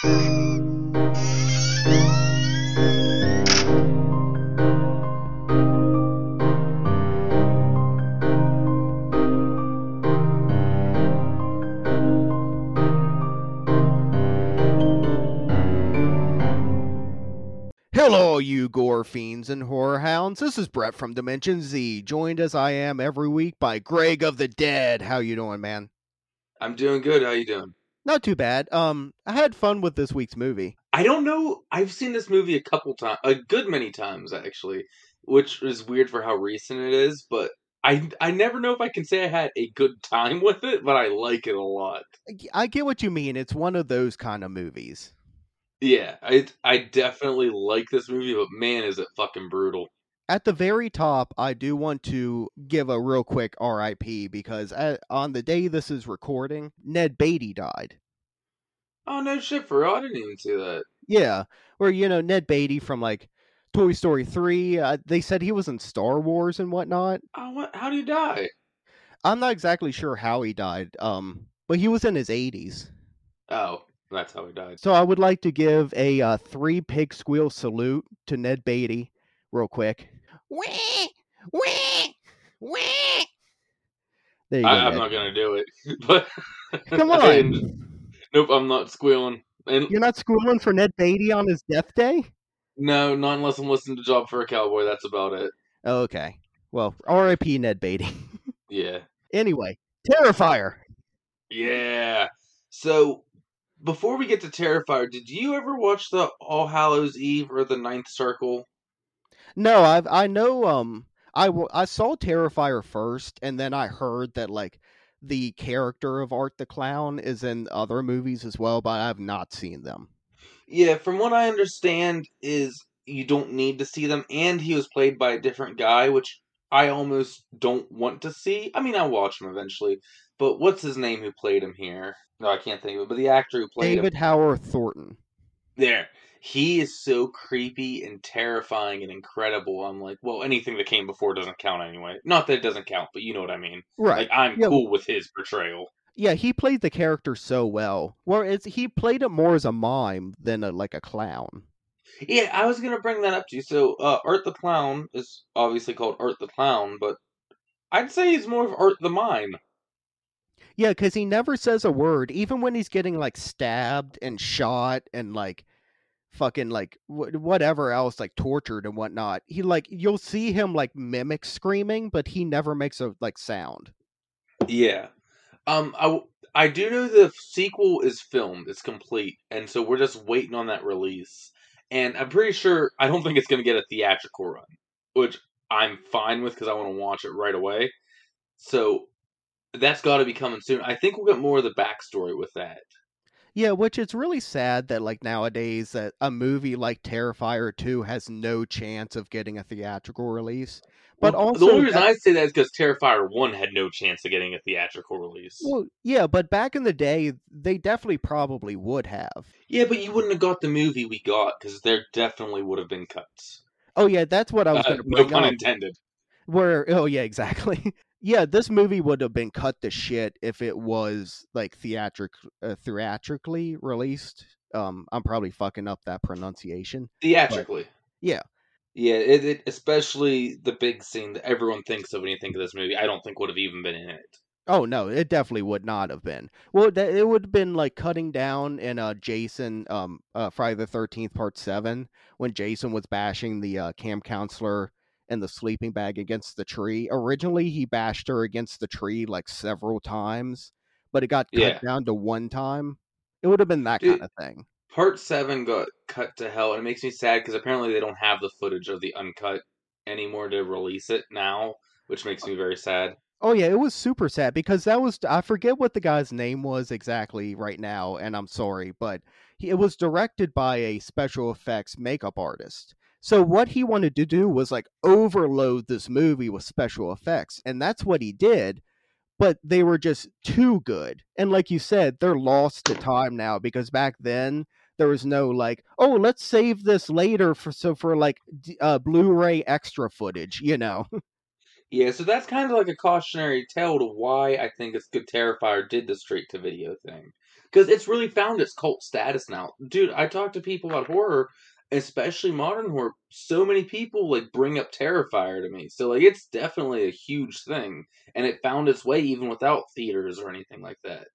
Hello, you gore fiends and horror hounds. This is Brett from Dimension Z, joined as I am every week by Greg of the Dead. How you doing, man? I'm doing good. How you doing? Not too bad. Um, I had fun with this week's movie. I don't know. I've seen this movie a couple times, a good many times actually, which is weird for how recent it is. But I I never know if I can say I had a good time with it, but I like it a lot. I get what you mean. It's one of those kind of movies. Yeah, I I definitely like this movie, but man, is it fucking brutal. At the very top, I do want to give a real quick RIP because at, on the day this is recording, Ned Beatty died. Oh no shit, for real! I didn't even see that. Yeah, where you know Ned Beatty from like Toy Story three. Uh, they said he was in Star Wars and whatnot. Oh, what? How do you die? I'm not exactly sure how he died. Um, but he was in his 80s. Oh, that's how he died. So I would like to give a uh, three pig squeal salute to Ned Beatty, real quick. Wee, wee, wee. There you go. I, I'm Ned. not gonna do it, but Come I- on, nope, I'm not squealing. And you're not squealing for Ned Beatty on his death day. no, not unless I'm listening to Job for a Cowboy. That's about it. Okay, well, R.I.P. Ned Beatty. Yeah. anyway, Terrifier. Yeah. So before we get to Terrifier, did you ever watch the All Hallows Eve or the Ninth Circle? No, I've I know um I w- I saw Terrifier first and then I heard that like the character of Art the Clown is in other movies as well, but I've not seen them. Yeah, from what I understand is you don't need to see them and he was played by a different guy, which I almost don't want to see. I mean, I'll watch him eventually, but what's his name who played him here? No, I can't think of it, but the actor who played David him Howard Thornton. there. He is so creepy and terrifying and incredible. I'm like, well, anything that came before doesn't count anyway. Not that it doesn't count, but you know what I mean. Right. Like I'm Yeah. cool with his portrayal. Yeah, he played the character so well. Whereas he played it more as a mime than a, like a clown. Yeah, I was gonna bring that up to you. So, uh, Art the Clown is obviously called Art the Clown, but I'd say he's more of Art the Mime. Yeah, because he never says a word, even when he's getting like stabbed and shot and like fucking like wh- whatever else, like tortured and whatnot. He like you'll see him like mimic screaming, but he never makes a like sound. Yeah. Um, I, w- I do know the sequel is filmed, it's complete, and so we're just waiting on that release. And I'm pretty sure, I don't think it's going to get a theatrical run, which I'm fine with because I want to watch it right away. So that's got to be coming soon. I think we'll get more of the backstory with that. Yeah, which is really sad that like nowadays that a movie like Terrifier 2 has no chance of getting a theatrical release. But Well, also the only reason I say that is because Terrifier 1 had no chance of getting a theatrical release. Well, yeah, but back in the day, they definitely probably would have. Yeah, but you wouldn't have got the movie we got because there definitely would have been cuts. Oh yeah, that's what I was Uh, going to no bring pun up. intended. Where oh yeah, exactly. yeah, this movie would have been cut to shit if it was like theatric uh, theatrically released. Um, I'm probably fucking up that pronunciation. Theatrically. Yeah. Yeah, it, it especially the big scene that everyone thinks of when you think of this movie. I don't think would have even been in it. Oh no, it definitely would not have been. Well, it would have been like cutting down in uh Jason um uh Friday the Thirteenth Part Seven when Jason was bashing the uh, camp counselor and the sleeping bag against the tree. Originally, he bashed her against the tree like several times, but it got cut Yeah. down to one time. It would have been that Dude, kind of thing. Part seven got cut to hell, and it makes me sad because apparently they don't have the footage of the uncut anymore to release it now, which makes oh. me very sad. Oh yeah, it was super sad because that was I forget what the guy's name was exactly right now, and I'm sorry, but he, it was directed by a special effects makeup artist. So what he wanted to do was like overload this movie with special effects, and that's what he did. But they were just too good, and like you said, they're lost to time now because back then there was no like, oh, let's save this later for so for like uh, Blu-ray extra footage, you know. Yeah, so that's kind of like a cautionary tale to why I think it's good Terrifier did the straight to video thing. Because it's really found its cult status now. Dude, I talk to people about horror, especially modern horror. So many people like bring up Terrifier to me. So like it's definitely a huge thing. And it found its way even without theaters or anything like that.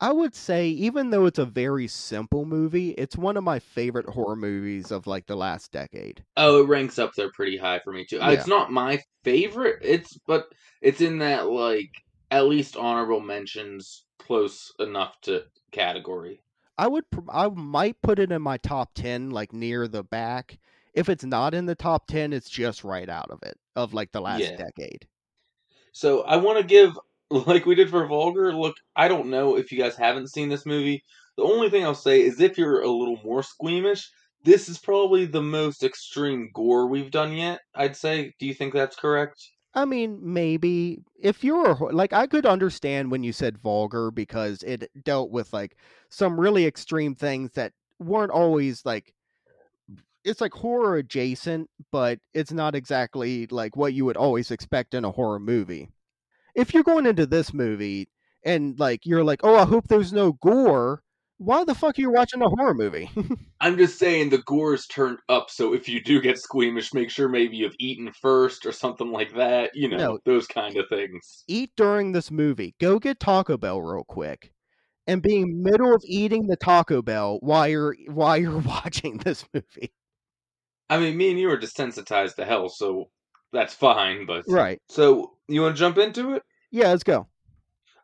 I would say, even though it's a very simple movie, it's one of my favorite horror movies of like the last decade. Oh, it ranks up there pretty high for me too. Yeah. It's not my favorite. It's but it's in that like at least honorable mentions close enough to category. I would, I might put it in my top 10, like near the back. If it's not in the top 10, it's just right out of it, of like the last Yeah. decade. So I want to give like we did for Vulgar. Look, I don't know if you guys haven't seen this movie. The only thing I'll say is if you're a little more squeamish, this is probably the most extreme gore we've done yet. I'd say. Do you think that's correct? I mean, maybe if you're a, like, I could understand when you said vulgar because it dealt with like some really extreme things that weren't always like, it's like horror adjacent, but it's not exactly like what you would always expect in a horror movie. If you're going into this movie and like, you're like, oh, I hope there's no gore, why the fuck are you watching a horror movie? I'm just saying the gore is turned up, so if you do get squeamish, make sure maybe you've eaten first or something like that. You know, No. those kind of things. Eat during this movie. Go get Taco Bell real quick. And being middle of eating the Taco Bell while you're while you're watching this movie. I mean, me and you are desensitized to hell, so that's fine. But Right. So you want to jump into it? Yeah, let's go.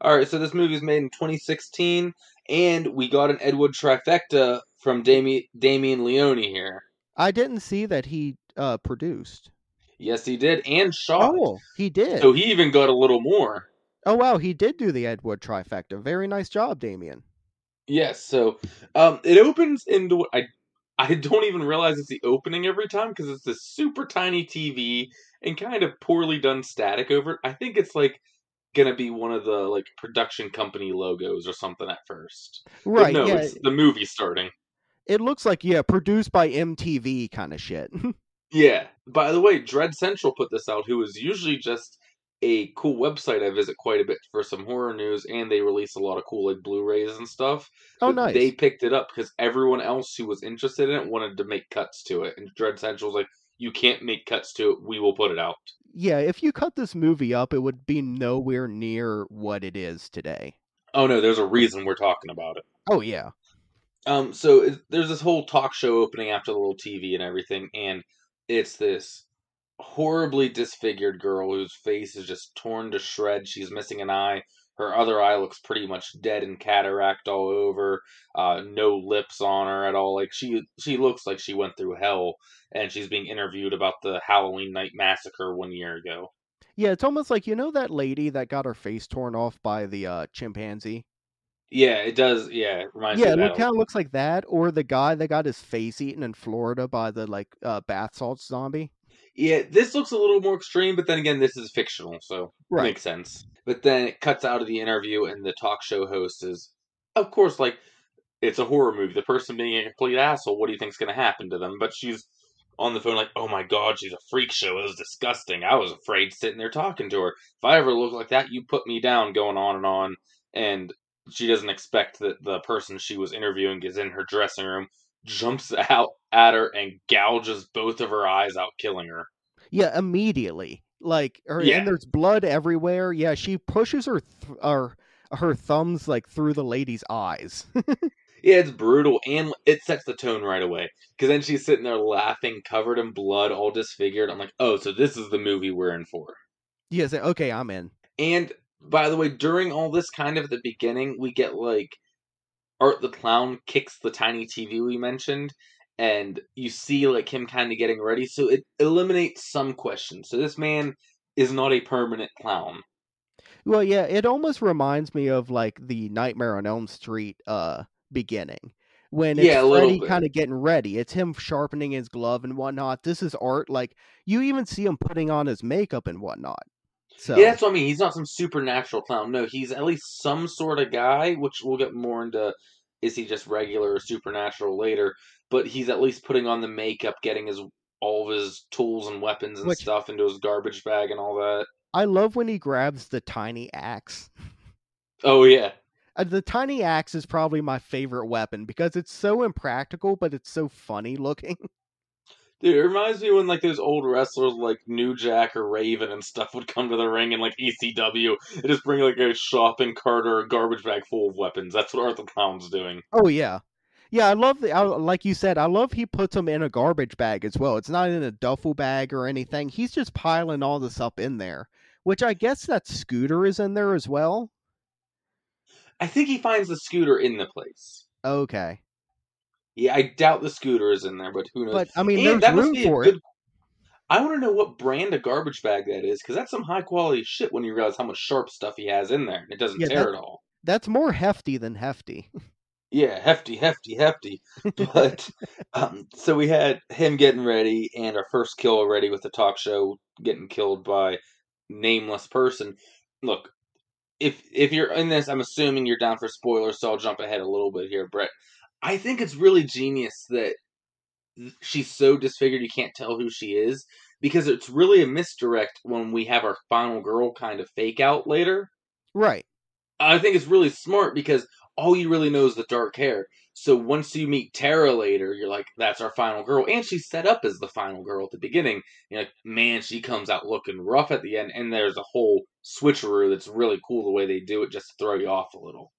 All right. So this movie was made in 2016, and we got an Ed Wood trifecta from Dami- Damien Leone here. I didn't see that he uh produced. Yes, he did, and shot. Oh, he did. So he even got a little more. Oh wow, he did do the Ed Wood trifecta. Very nice job, Damien. Yes. So um, it opens into I I don't even realize it's the opening every time because it's this super tiny TV and kind of poorly done static over it. I think it's like gonna be one of the like production company logos or something at first. But Right, no, yeah. it's the movie starting. It looks like yeah, produced by MTV kind of shit. Yeah. By the way, Dread Central put this out, who is usually just a cool website I visit quite a bit for some horror news, and they release a lot of cool like Blu-rays and stuff. oh But nice. They picked it up because everyone else who was interested in it wanted to make cuts to it, and Dread Central's like, "You can't make cuts to it. We will put it out." Yeah, if you cut this movie up, it would be nowhere near what it is today. Oh no, there's a reason we're talking about it. Oh yeah. Um, so it, there's this whole talk show opening after the little TV and everything, and it's this horribly disfigured girl whose face is just torn to shreds. She's missing an eye. Her other eye looks pretty much dead and cataract all over. Uh, no lips on her at all. Like she she looks like she went through hell, and she's being interviewed about the Halloween night massacre one year ago. Yeah, it's almost like you know that lady that got her face torn off by the uh, chimpanzee. Yeah, it does. Yeah, it reminds Yeah, me it look, that. kind of looks like that, or the guy that got his face eaten in Florida by the like uh, bath salts zombie. Yeah, this looks a little more extreme, but then again, this is fictional, so Right. makes sense. But then it cuts out of the interview, and the talk show host is, of course, like it's a horror movie. The person being a complete asshole. What do you think's going to happen to them? But she's on the phone like, "Oh my god, she's a freak show. It was disgusting. I was afraid sitting there talking to her. If I ever look like that, you put me down." Going on and on, and she doesn't expect that the person she was interviewing is in her dressing room, jumps out at her and gouges both of her eyes out, killing her. Yeah, immediately. Like, her, Yeah. and there's blood everywhere. Yeah, she pushes her th- her her thumbs like through the lady's eyes. Yeah, it's brutal, and it sets the tone right away. Because then she's sitting there laughing, covered in blood, all disfigured. I'm like, oh, so this is the movie we're in for. yeah, eh, say, okay, I'm in. And by the way, during all this, kind of at the beginning, we get like Art the Clown kicks the tiny TV we mentioned, and you see like him kind of getting ready. So it eliminates some questions. So this man is not a permanent clown. Well, yeah, it almost reminds me of like the Nightmare on Elm Street uh beginning. When it's Yeah, Freddy kind of getting ready. It's him sharpening his glove and whatnot. This is art. Like you even see him putting on his makeup and whatnot. So Yeah, that's what I mean. He's not some supernatural clown. No, he's at least some sort of guy, which we'll get more into. Is he just regular or supernatural later? But he's at least putting on the makeup, getting his all of his tools and weapons and Which- stuff into his garbage bag and all that. I love when he grabs the tiny axe. Oh yeah. Uh, the tiny axe is probably my favorite weapon because it's so impractical, but it's so funny looking. Dude, it reminds me when like those old wrestlers like New Jack or Raven and stuff would come to the ring in like ECW and just bring like a shopping cart or a garbage bag full of weapons. That's what Art the Clown's doing. Oh yeah, yeah. I love the I, like you said. I love he puts them in a garbage bag as well. It's not in a duffel bag or anything. He's just piling all this up in there, which I guess that scooter is in there as well. I think he finds the scooter in the place. Okay. Yeah, I doubt the scooter is in there, but who knows? But I mean, And there's room for good. it. I want to know what brand of garbage bag that is, because that's some high quality shit. When you realize how much sharp stuff he has in there, and it doesn't Yeah, tear that- at all. That's more hefty than hefty. Yeah, hefty, hefty, hefty. But um, so we had him getting ready, and our first kill already with the talk show getting killed by nameless person. Look, if if you're in this, I'm assuming you're down for spoilers, so I'll jump ahead a little bit here, Brett. I think it's really genius that she's so disfigured you can't tell who she is because it's really a misdirect when we have our final girl kind of fake out later. right. I think it's really smart because all you really know is the dark hair. So once you meet Tara later, you're like, that's our final girl. And she's set up as the final girl at the beginning. You're like, man, she comes out looking rough at the end. And there's a whole switcheroo that's really cool the way they do it just to throw you off a little.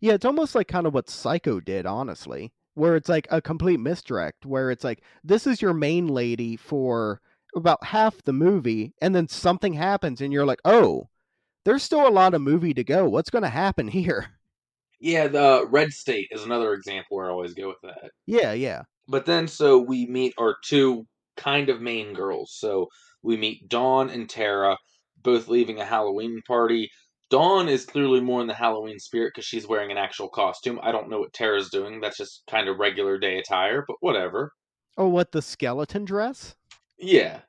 Yeah, it's almost like kind of what Psycho did, honestly, where it's like a complete misdirect, where it's like this is your main lady for about half the movie, and then something happens, and you're like, oh, there's still a lot of movie to go. What's going to happen here? Yeah, the Red State is another example where I always go with that. Yeah, yeah. But then, so we meet our two kind of main girls. So we meet Dawn and Tara, both leaving a Halloween party. Dawn is clearly more in the Halloween spirit because she's wearing an actual costume. I don't know what Tara's doing. That's just kind of regular day attire, but whatever. Oh, what the skeleton dress? Yeah.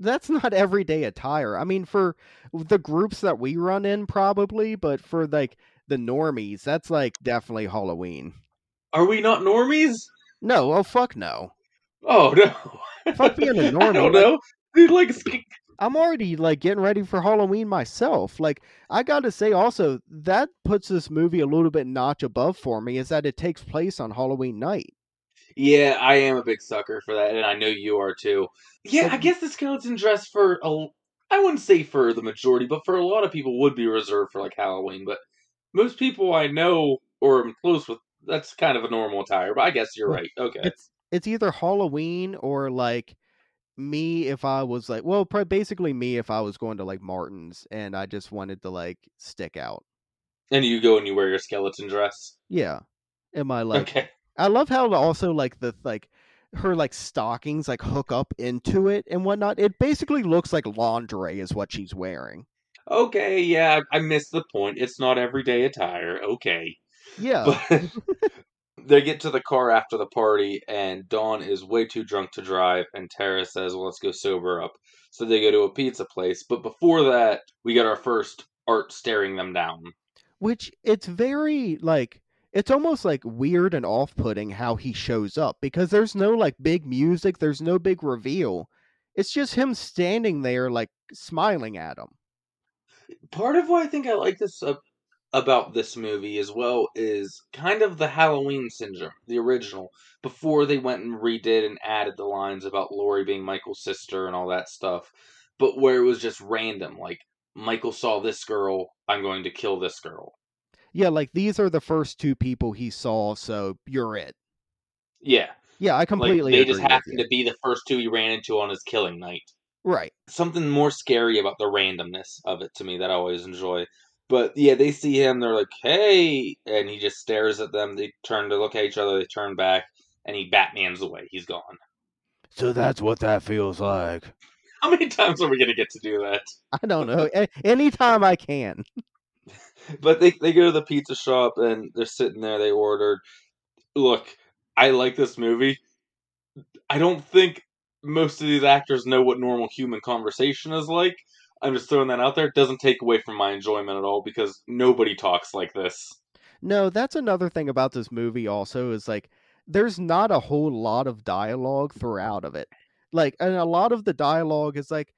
That's not everyday attire. I mean, for the groups that we run in, probably, but for like the normies, that's like definitely Halloween. Are we not normies? No, oh fuck no. Oh, no. Fuck being a normie, I don't like- know. Dude, like, I'm already like getting ready for Halloween myself. Like I got to say also that puts this movie a little bit notch above for me is that it takes place on Halloween night. Yeah, I am a big sucker for that, and I know you are too. Yeah, I guess the skeleton dress for a, I wouldn't say for the majority, but for a lot of people would be reserved for like Halloween. But most people I know or am close with, that's kind of a normal attire. But I guess you're right. Okay. It's it's either Halloween or like me if I was like well probably basically me if I was going to like Martin's and I just wanted to like stick out. And you go and you wear your skeleton dress. Yeah. Am I like okay. I love how also like the like her like stockings like hook up into it and whatnot. It basically looks like lingerie is what she's wearing. Okay, yeah, I I missed the point. It's not everyday attire. Okay. Yeah. But they get to the car after the party, and Dawn is way too drunk to drive, and Tara says, Well, let's go sober up. So they go to a pizza place. But before that, we get our first art staring them down. which it's very like it's almost like weird and off-putting how he shows up because there's no like big music there's no big reveal it's just him standing there like smiling at him Part of why I think I like this uh, about this movie as well is kind of the Halloween syndrome, the original, before they went and redid and added the lines about Laurie being Michael's sister and all that stuff, but where it was just random. Like, Michael saw this girl, I'm going to kill this girl. yeah like these are the first two people he saw so you're it Yeah. yeah i Like, completely they agree just happened to be the first two he ran into on his killing night. right something more scary about the randomness of it to me that I always enjoy. But yeah, they see him, they're like, hey, and he just stares at them. They turn to look at each other, they turn back, and he Batman's away. He's gone. so that's what that feels like How many times are we going to get to do that? i don't know A- anytime i can But they, they go to the pizza shop and they're sitting there, they ordered. Look, I like this movie. I don't think most of these actors know what normal human conversation is like. I'm just throwing that out there. It doesn't take away from my enjoyment at all because nobody talks like this. No, that's another thing about this movie also is like there's not a whole lot of dialogue throughout of it. Like and a lot of the dialogue is like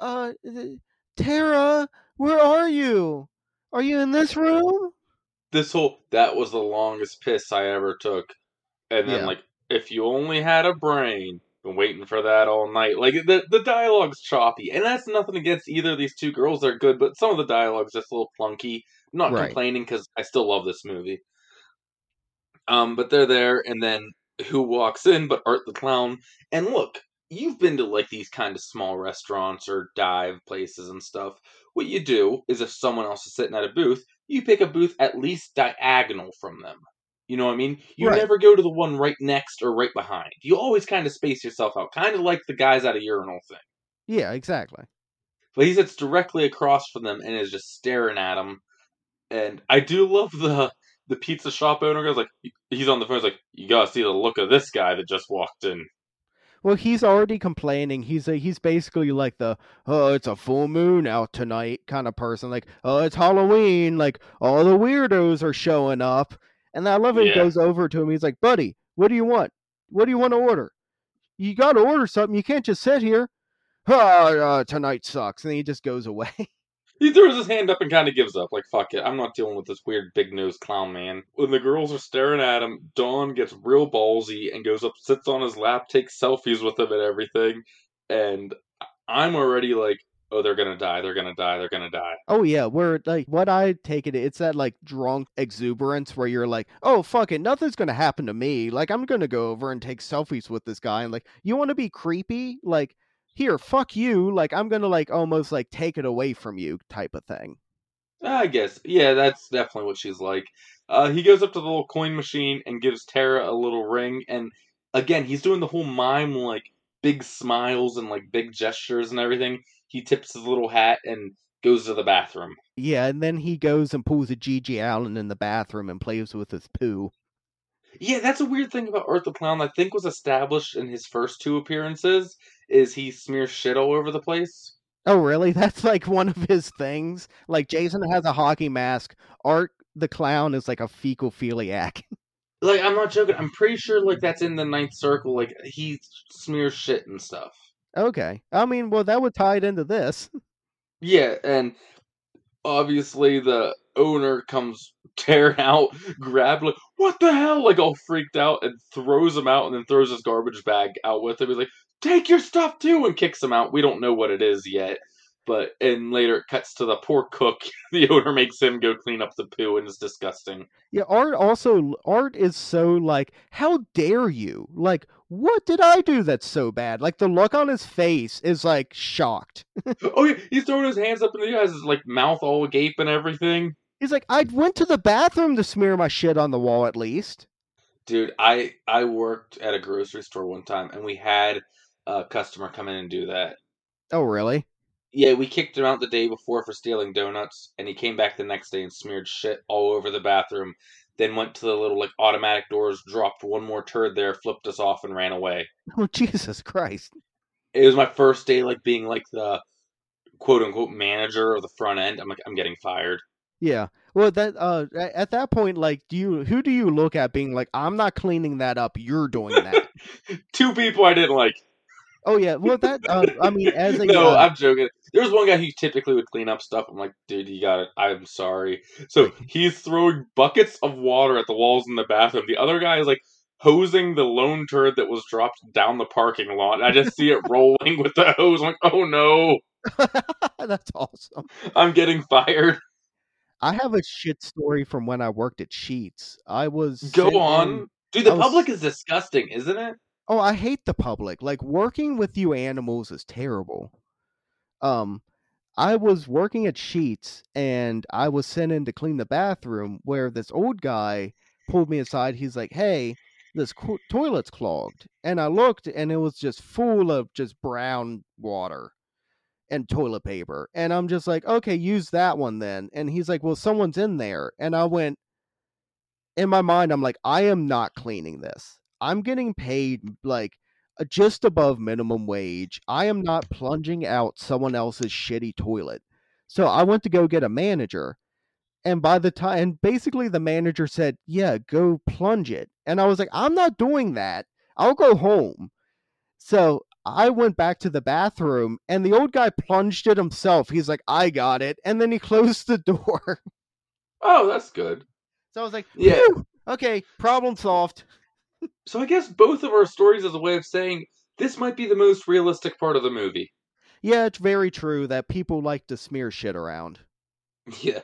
uh Tara, where are you? Are you in this room? This whole that was the longest piss I ever took. And then Yeah. like if you only had a brain, been waiting for that all night. Like the the dialogue's choppy, and that's nothing against either of these two girls. They're good, but some of the dialogue's just a little clunky. I'm not Right. complaining because I still love this movie. Um, but they're there, and then who walks in but Art the Clown? And look, you've been to like these kind of small restaurants or dive places and stuff. What you do is if someone else is sitting at a booth, you pick a booth at least diagonal from them. You know what I mean? You Right. never go to the one right next or right behind. You always kind of space yourself out, kind of like the guys at a urinal thing. Yeah, exactly. But he sits directly across from them and is just staring at them. And I do love the the pizza shop owner goes like he's on the phone. He's like, "You gotta see the look of this guy that just walked in." Well, he's already complaining. He's a, he's basically like the oh, it's a full moon out tonight kind of person. Like oh, it's Halloween. Like all the weirdos are showing up. And I love it. He goes over to him. He's like, buddy, what do you want? What do you want to order? You got to order something. You can't just sit here. Ah, uh, tonight sucks. And then he just goes away. He throws his hand up and kind of gives up. Like, fuck it, I'm not dealing with this weird big nosed clown man. When the girls are staring at him, Dawn gets real ballsy and goes up, sits on his lap, takes selfies with him and everything. And I'm already like, oh, they're gonna die, they're gonna die, they're gonna die. Oh yeah, where like what I take it, it's that like drunk exuberance where you're like, oh fuck it, nothing's gonna happen to me. Like I'm gonna go over and take selfies with this guy, and like, you want to be creepy? Like, here, fuck you. Like I'm gonna like almost like take it away from you, type of thing. I guess. Yeah, that's definitely what she's like. Uh, he goes up to the little coin machine and gives Tara a little ring. And again, he's doing the whole mime, like, big smiles and, like, big gestures and everything. He tips his little hat and goes to the bathroom. Yeah, and then he goes and pulls a GG Allin in the bathroom and plays with his poo. Yeah, that's a weird thing about Art the Clown I think was established in his first two appearances, is he smears shit all over the place. Oh really? That's like one of his things. Like Jason has a hockey mask. Art the clown is like a fecal philiac. Like, I'm not joking. I'm pretty sure, like, that's in the Ninth Circle. Like, he smears shit and stuff. Okay. I mean, well, that would tie it into this. Yeah, and obviously the owner comes tearing out, grab like, what the hell? Like all freaked out and throws him out and then throws his garbage bag out with him. He's like, take your stuff too and kicks him out. We don't know what it is yet. But and later it cuts to the poor cook. The owner makes him go clean up the poo and it's disgusting. Yeah, Art also Art is so like, how dare you? Like, what did I do that's so bad? Like the look on his face is like shocked. Oh yeah, he's throwing his hands up in the air, has his like mouth all agape and everything. He's like, I went to the bathroom to smear my shit on the wall at least. Dude, I I worked at a grocery store one time and we had a customer come in and do that. Oh really? Yeah, we kicked him out the day before for stealing donuts, and he came back the next day and smeared shit all over the bathroom. Then went to the little like automatic doors, dropped one more turd there, flipped us off, and ran away. Oh Jesus Christ. It was my first day like being like the quote unquote manager of the front end. I'm like, I'm getting fired. Yeah. Well, that uh, at that point, like, do you who do you look at being like, I'm not cleaning that up. You're doing that. Two people I didn't like. Oh yeah. Well, that uh, I mean, as a no, uh, I'm joking. There was one guy who typically would clean up stuff. I'm like, dude, you got it. I'm sorry. So he's throwing buckets of water at the walls in the bathroom. The other guy is like hosing the lone turd that was dropped down the parking lot. I just see it rolling with the hose. I'm like, oh no, that's awesome. I'm getting fired. I have a shit story from when I worked at Sheetz. I was Go sitting on. Dude, the was- public is disgusting, isn't it? Oh, I hate the public. Like working with you animals is terrible. Um, I was working at Sheetz and I was sent in to clean the bathroom where this old guy pulled me aside. He's like, "Hey, this co- toilet's clogged." And I looked and it was just full of just brown water and toilet paper. And I'm just like, "Okay, use that one then." And he's like, "Well, someone's in there." And I went in my mind, I'm like, I am not cleaning this. I'm getting paid like just above minimum wage. I am not plunging out someone else's shitty toilet. So I went to go get a manager. And by the time, and basically the manager said, Yeah, go plunge it. And I was like, I'm not doing that. I'll go home. So I went back to the bathroom and the old guy plunged it himself. He's like, I got it. And then he closed the door. Oh, that's good. So I was like, Yeah. Okay, problem solved. So I guess both of our stories is a way of saying this might be the most realistic part of the movie. Yeah, it's very true that people like to smear shit around. Yeah.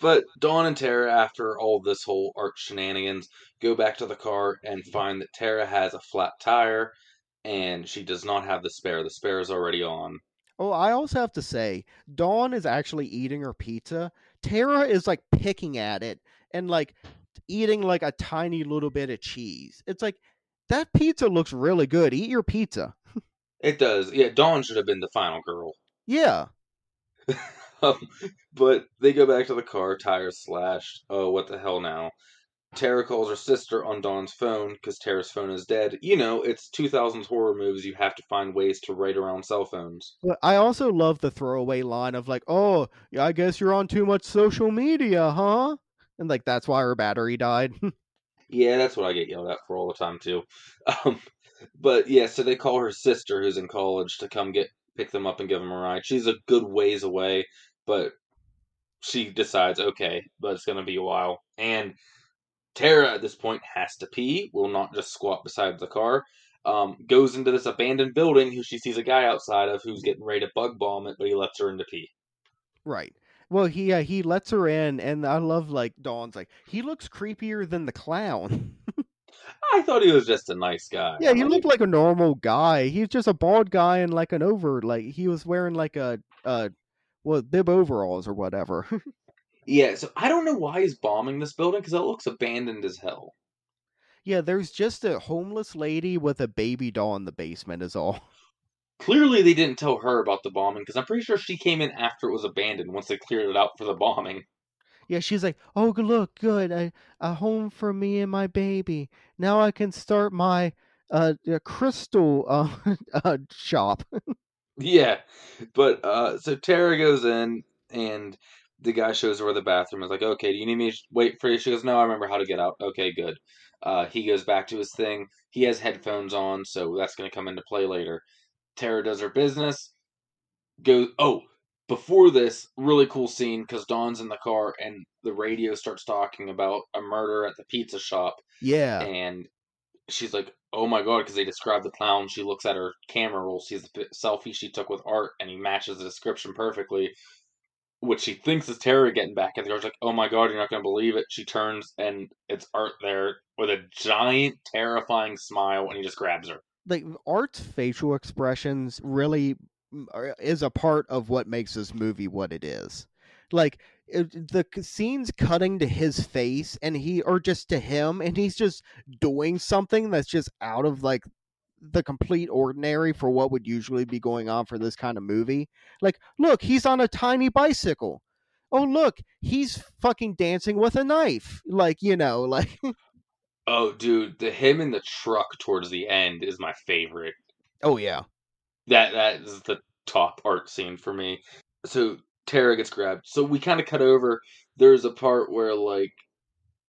But Dawn and Tara, after all this whole art shenanigans, go back to the car and find that Tara has a flat tire and she does not have the spare. The spare is already on. Oh, I also have to say, Dawn is actually eating her pizza. Tara is like picking at it and like eating like a tiny little bit of cheese. It's like that pizza looks really good. Eat your pizza. It does. Yeah, Dawn should have been the final girl. Yeah. Um, but they go back to the car, tires slashed. Oh, what the hell now? Tara calls her sister on Dawn's phone because Tara's phone is dead. You know, it's 2000s horror movies. You have to find ways to write around cell phones. But I also love the throwaway line of like, "Oh, I guess you're on too much social media, huh?" And like that's why her battery died. Yeah, that's what I get yelled at for all the time too. Um, but yeah, so they call her sister, who's in college, to come get pick them up and give them a ride. She's a good ways away, but she decides, okay, but it's gonna be a while. And Tara at this point has to pee. Will not just squat beside the car. Um, goes into this abandoned building who she sees a guy outside of who's getting ready to bug bomb it, but he lets her in to pee. right. Well, he uh, he lets her in, and I love like Dawn's like he looks creepier than the clown. I thought he was just a nice guy. yeah, he looked like a normal guy. He's just a bald guy and like an over like he was wearing like a uh well bib overalls or whatever. Yeah, so I don't know why he's bombing this building because it looks abandoned as hell. yeah, there's just a homeless lady with a baby doll in the basement is all. Clearly, they didn't tell her about the bombing because I'm pretty sure she came in after it was abandoned once they cleared it out for the bombing. Yeah, she's like, "Oh, good look, good, a, a home for me and my baby. Now I can start my uh, crystal uh, uh shop." Yeah, but uh, so Tara goes in and the guy shows her where the bathroom is. Like, okay, do you need me to wait for you? She goes, no, I remember how to get out. Okay, good. Uh, he goes back to his thing. He has headphones on, so that's going to come into play later. Tara does her business. Goes. Oh, before this, really cool scene because Dawn's in the car and the radio starts talking about a murder at the pizza shop, Yeah, and she's like, "Oh my god!" Because they describe the clown. She looks at her camera roll, sees the selfie she took with Art, and he matches the description perfectly. Which she thinks is Tara getting back, and the girl's like, "Oh my god, you're not gonna believe it!" She turns, and it's Art there with a giant, terrifying smile, and he just grabs her. Like Art's facial expressions really are- uh, is a part of what makes this movie what it is. Like it, the scenes cutting to his face and he or just to him and he's just doing something that's just out of like the complete ordinary for what would usually be going on for this kind of movie. Like, look, he's on a tiny bicycle. Oh, look, he's fucking dancing with a knife. Like, you know, like Oh, dude, the him in the truck towards the end is my favorite. Oh yeah. That that is the top art scene for me. So Tara gets grabbed. So we kind of cut over. There's a part where like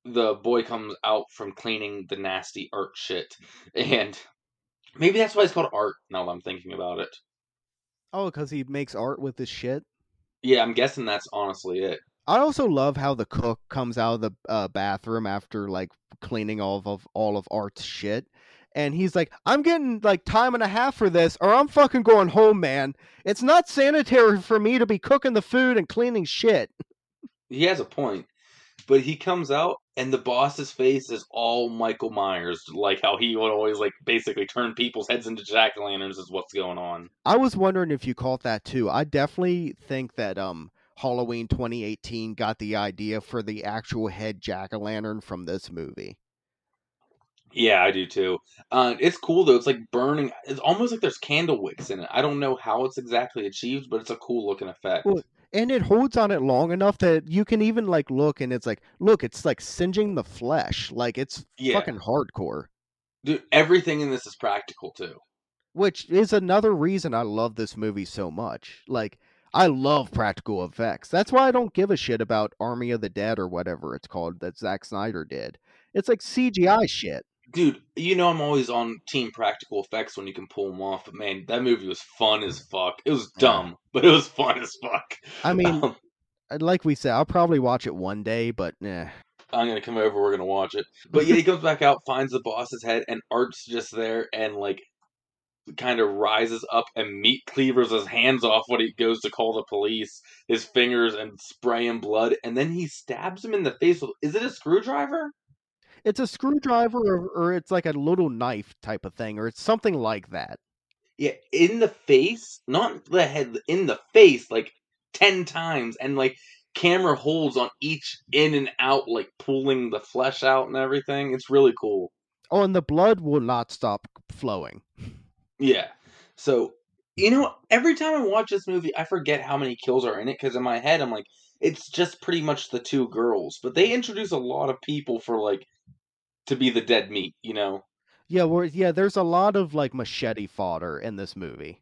the boy comes out from cleaning the nasty art shit, and maybe that's why it's called art. Now that I'm thinking about it, Oh, because he makes art with this shit. yeah, I'm guessing that's honestly it. I also love how the cook comes out of the uh, bathroom after like cleaning all of all of Art's shit, and he's like, "I'm getting like time and a half for this, or I'm fucking going home, man. It's not sanitary for me to be cooking the food and cleaning shit." He has a point, but he comes out and the boss's face is all Michael Myers, like how he would always like basically turn people's heads into jack o' lanterns. Is what's going on. I was wondering if you caught that too. I definitely think that um Halloween 2018 got the idea for the actual head jack o' lantern from this movie. Yeah, I do too. Uh, it's cool though. It's like burning. It's almost like there's candle wicks in it. I don't know how it's exactly achieved, but it's a cool looking effect. Well, and it holds on it long enough that you can even like look and it's like look it's like singeing the flesh like it's Yeah. fucking hardcore Dude, everything in this is practical too. which is another reason i love this movie so much like i love practical effects that's why i don't give a shit about army of the dead or whatever it's called that Zack snyder did it's like cgi shit dude, you know I'm always on team practical effects when you can pull them off. But man, that movie was fun as fuck. It was dumb, but it was fun as fuck. I mean, Um, like we said, I'll probably watch it one day, but eh. I'm gonna come over. We're gonna watch it. But yeah, he comes back out, finds the boss's head, and Art's just there, and like kind of rises up and meat cleavers his hands off when he goes to call the police. His fingers and spray him blood, and then he stabs him in the face with. Is it a screwdriver? it's a screwdriver or, or it's like a little knife type of thing, or it's something like that. Yeah, in the face, not the head, in the face, like ten times, and like camera holds on each in and out, like pulling the flesh out and everything. It's really cool. Oh, and the blood will not stop flowing. Yeah. So, you know, every time I watch this movie, I forget how many kills are in it because in my head, I'm like, it's just pretty much the two girls. But they introduce a lot of people for like to be the dead meat, you know? Yeah, well, yeah, there's a lot of like machete fodder in this movie.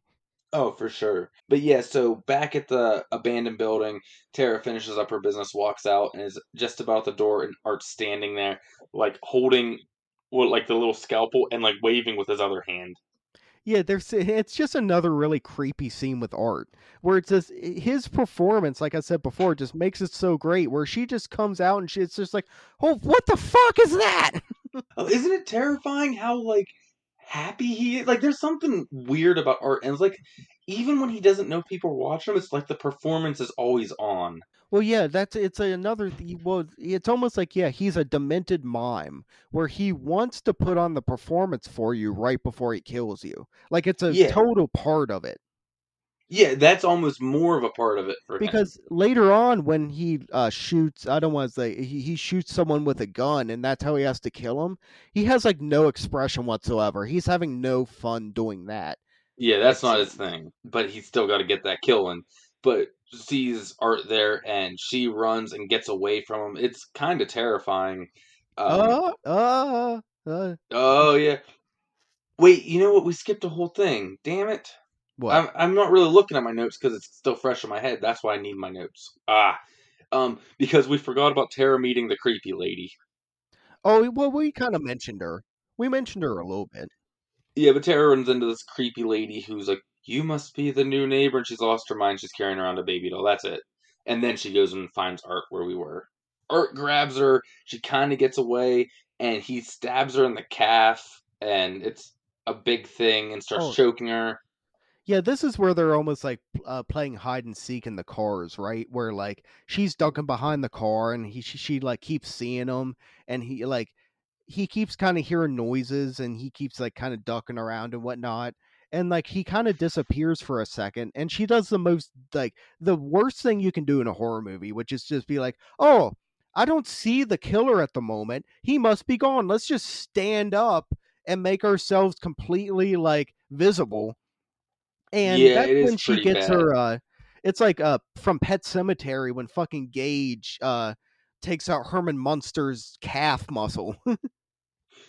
Oh, for sure. But yeah, so back at the abandoned building, Tara finishes up her business, walks out, and is just about the door, and Art's standing there, like holding, what, like the little scalpel, and like waving with his other hand. Yeah, there's eh, it's just another really creepy scene with art where it's just eh, his performance, like I said before, just makes it so great. Where she just comes out and she, it's just like, oh, what the fuck is that? Oh, isn't it terrifying how like happy he is? Like, there's something weird about Art, and it's like even when he doesn't know people watch him, it's like the performance is always on. Well, yeah, that's it's another. th- Well, it's almost like yeah, he's a demented mime where he wants to put on the performance for you right before he kills you. Like it's a Yeah. total part of it. Yeah, that's almost more of a part of it for him. Because later on, when he uh, shoots, I don't want to say he, he shoots someone with a gun, and that's how he has to kill him. He has like no expression whatsoever. He's having no fun doing that. Yeah, that's not his thing. But he's still got to get that kill in. But sees Art there, and she runs and gets away from him. It's kind of terrifying. Um, Uh, uh, uh, oh yeah. Wait, you know what? We skipped a whole thing. Damn it. What? I'm I'm not really looking at my notes because it's still fresh in my head. That's why I need my notes. Ah, um, because we forgot about Tara meeting the creepy lady. oh, well, we kind of mentioned her. We mentioned her a little bit. Yeah, but Tara runs into this creepy lady who's like, "You must be the new neighbor," and she's lost her mind. She's carrying around a baby doll. That's it. And then she goes and finds Art where we were. Art grabs her. She kind of gets away, and he stabs her in the calf, and it's a big thing, and starts Oh. choking her. Yeah, this is where they're almost like uh, playing hide and seek in the cars, right? Where like she's ducking behind the car, and he she, she like keeps seeing him, and he like he keeps kind of hearing noises, and he keeps like kind of ducking around and whatnot, and like he kind of disappears for a second, and she does the most like the worst thing you can do in a horror movie, which is just be like, oh. I don't see the killer at the moment. He must be gone. Let's just stand up and make ourselves completely like visible and Yeah, that's when she gets bad. her uh it's like uh from Pet Sematary when fucking Gage uh takes out Herman Munster's calf muscle.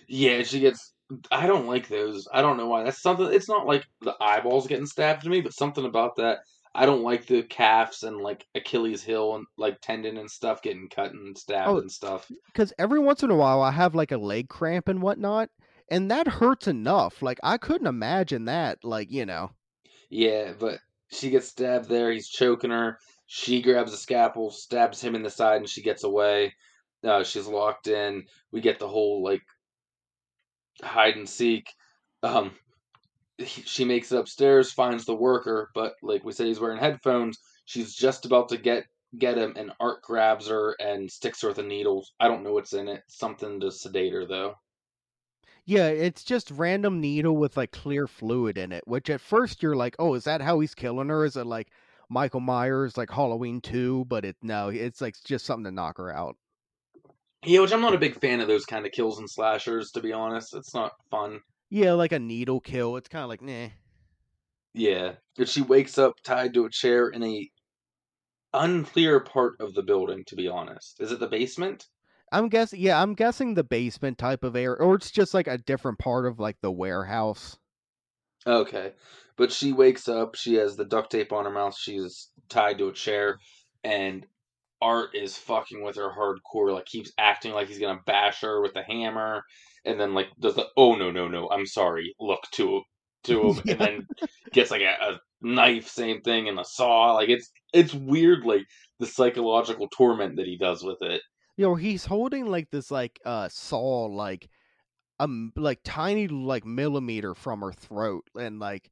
Yeah, she gets. I don't like those. I don't know why. That's something. It's not like the eyeballs getting stabbed to me, but something about that. I don't like the calves and like Achilles heel and like tendon and stuff getting cut and stabbed Oh. and stuff. Because every once in a while I have like a leg cramp and whatnot, and that hurts enough. Like I couldn't imagine that, like, you know. Yeah, but she gets stabbed there. He's choking her. She grabs a scalpel, stabs him in the side, and she gets away. Uh, she's locked in. We get the whole like hide and seek. Um, he- she makes it upstairs, finds the worker, but like we said, he's wearing headphones. She's just about to get get him, and Art grabs her and sticks her with a needle. I don't know what's in it. Something to sedate her, though. Yeah, it's just random needle with like clear fluid in it, which at first you're like, oh, is that how he's killing her? Is it like Michael Myers, like Halloween 2? But it no, it's like just something to knock her out. Yeah, which I'm not a big fan of those kind of kills and slashers. To be honest, it's not fun. Yeah, like a needle kill. It's kind of like, nah. Yeah, but she wakes up tied to a chair in a unclear part of the building. To be honest, is it the basement? I'm guessing, yeah, I'm guessing the basement type of area, or it's just like a different part of like the warehouse. Okay, but she wakes up. She has the duct tape on her mouth. She's tied to a chair, and Art is fucking with her hardcore, like keeps acting like he's gonna bash her with the hammer, and then like does the oh no no no I'm sorry look to to him, Yeah. and then gets like a, a knife, same thing, and a saw. Like it's it's weird, like the psychological torment that he does with it. You know he's holding like this like uh saw like um like tiny like millimeter from her throat and like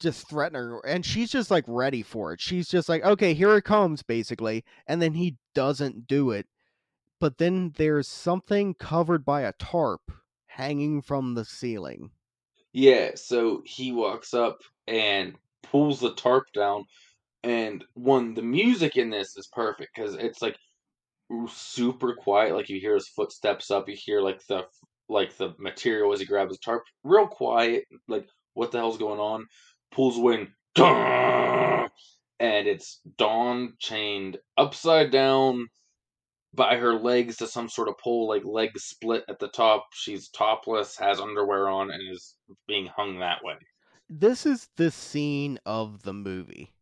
just threatening her and she's just like ready for it. She's just like okay here it comes basically and then he doesn't do it. But then there's something covered by a tarp hanging from the ceiling. Yeah, so he walks up and pulls the tarp down, and one the music in this is perfect because it's like super quiet. Like you hear his footsteps up, you hear like the like the material as he grabs his tarp, real quiet. Like what the hell's going on? Pulls away and and it's Dawn chained upside down by her legs to some sort of pole, like legs split at the top. She's topless, has underwear on, and is being hung that way. this is the scene of the movie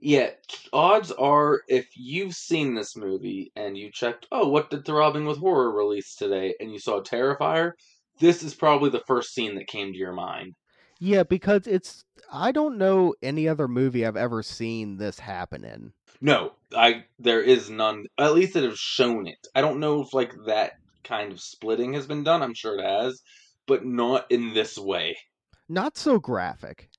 Yeah, odds are if you've seen this movie and you checked, oh, what did Throbbing with Horror release today, and you saw Terrifier, this is probably the first scene that came to your mind. yeah because it's i don't know any other movie i've ever seen this happen in No, I there is none. At least that have shown it. I don't know if like that kind of splitting has been done. I'm sure it has, but not in this way. not so graphic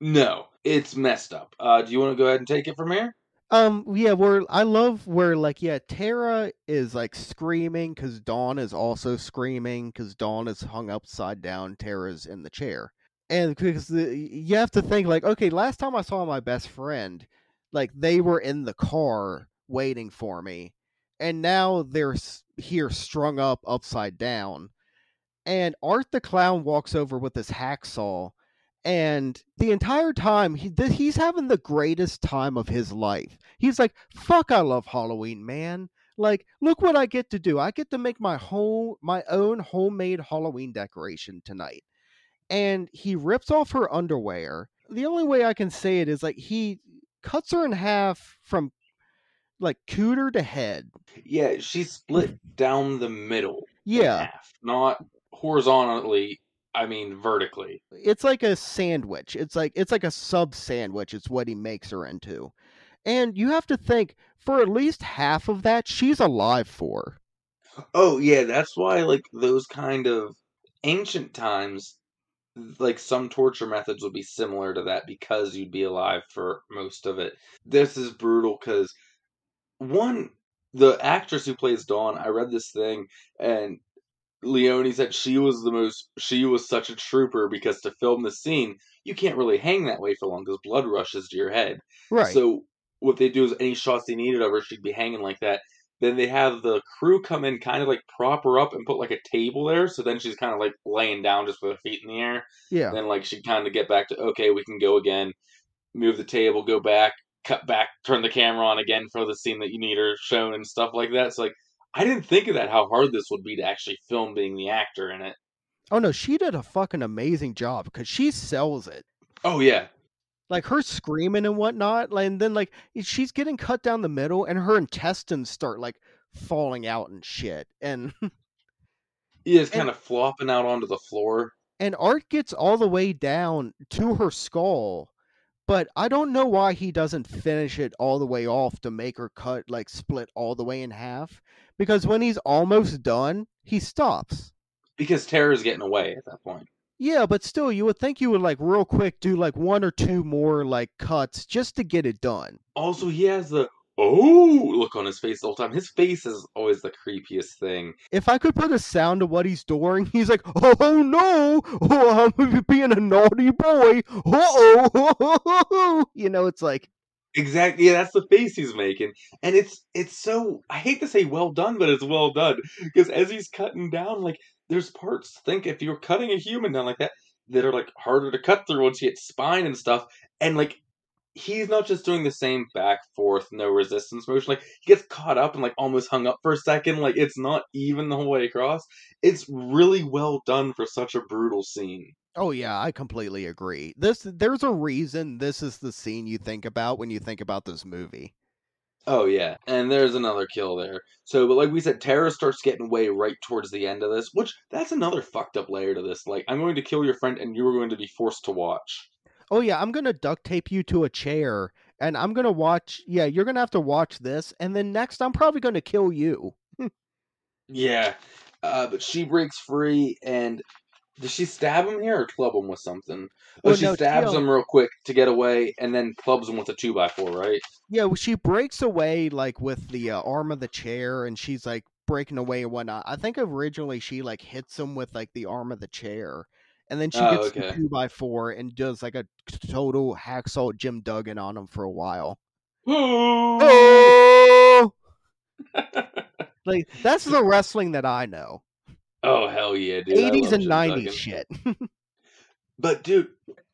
No, it's messed up. Uh, do you want to go ahead and take it from here? Um, yeah, where I love where like yeah, Tara is like screaming because Dawn is also screaming because Dawn is hung upside down. Tara's in the chair, and because you have to think like, okay, last time I saw my best friend, like they were in the car waiting for me, and now they're here strung up upside down, and Art the clown walks over with his hacksaw and the entire time he th- he's having the greatest time of his life. He's like, "Fuck, I love Halloween, man! Like, look what I get to do. I get to make my whole my own homemade Halloween decoration tonight." And he rips off her underwear. The only way I can say it is like he cuts her in half from like cooter to head. Yeah, she's split down the middle. Yeah, half, not horizontally. I mean vertically. it's like a sandwich. It's like it's like a sub sandwich. It's what he makes her into. And you have to think for at least half of that, she's alive for. Oh yeah, that's why like those kind of ancient times, like some torture methods would be similar to that because you'd be alive for most of it. This is brutal because one, the actress who plays Dawn, I read this thing and Leone said she was the most she was such a trooper because to film the scene you can't really hang that way for long because blood rushes to your head. Right. So what they do is any shots they needed of her, she'd be hanging like that. Then they have the crew come in, kind of like prop her up and put like a table there. So then she's kind of like laying down just with her feet in the air. yeah. Then like she kind of get back to okay, we can go again. Move the table, go back, cut back, turn the camera on again for the scene that you need her shown and stuff like that. So like I didn't think of that how hard this would be to actually film being the actor in it. Oh no, she did a fucking amazing job because she sells it. Oh yeah, Like her screaming and whatnot, and then like she's getting cut down the middle, and her intestines start like falling out and shit. And he is And- kind of flopping out onto the floor. and Art gets all the way down to her skull, but I don't know why he doesn't finish it all the way off to make her cut like split all the way in half. Because when he's almost done, he stops. Because Tara's getting away at that point. Yeah, but still, you would think you would like real quick do like one or two more like cuts just to get it done. Also, he has the oh look on his face the whole time. His face is always the creepiest thing. If I could put a sound to what he's doing, he's like, "Oh no, oh, I'm being a naughty boy." Uh oh, you know, it's like, Exactly. Yeah, that's the face he's making, and it's it's so. I hate to say well done, but it's well done because as he's cutting down, like there's parts. Think if you're cutting a human down like that, that are like harder to cut through once you hit spine and stuff, and like he's not just doing the same back forth no resistance motion like he gets caught up and like almost hung up for a second like it's not even the whole way across it's really well done for such a brutal scene oh yeah, I completely agree. This, there's a reason this is the scene you think about when you think about this movie. Oh yeah, and there's another kill there. So, but like we said, Tara starts getting away right towards the end of this, which that's another fucked up layer to this. Like, I'm going to kill your friend, and you are going to be forced to watch. Oh yeah, I'm gonna duct tape you to a chair, and I'm gonna watch. Yeah, you're gonna have to watch this, and then next, I'm probably gonna kill you. Yeah, uh, but she breaks free, and does she stab him here or club him with something? Oh, Well, she no, stabs him real quick to get away, and then clubs him with a two by four, right? Yeah, well, she breaks away like with the uh, arm of the chair, and she's like breaking away and whatnot. I think originally she like hits him with like the arm of the chair, and then she Oh, gets the two by four and does like a total hacksaw Jim Duggan on him for a while. oh Oh, like that's the wrestling that I know. Oh, hell yeah, dude! Eighties and nineties shit. But dude,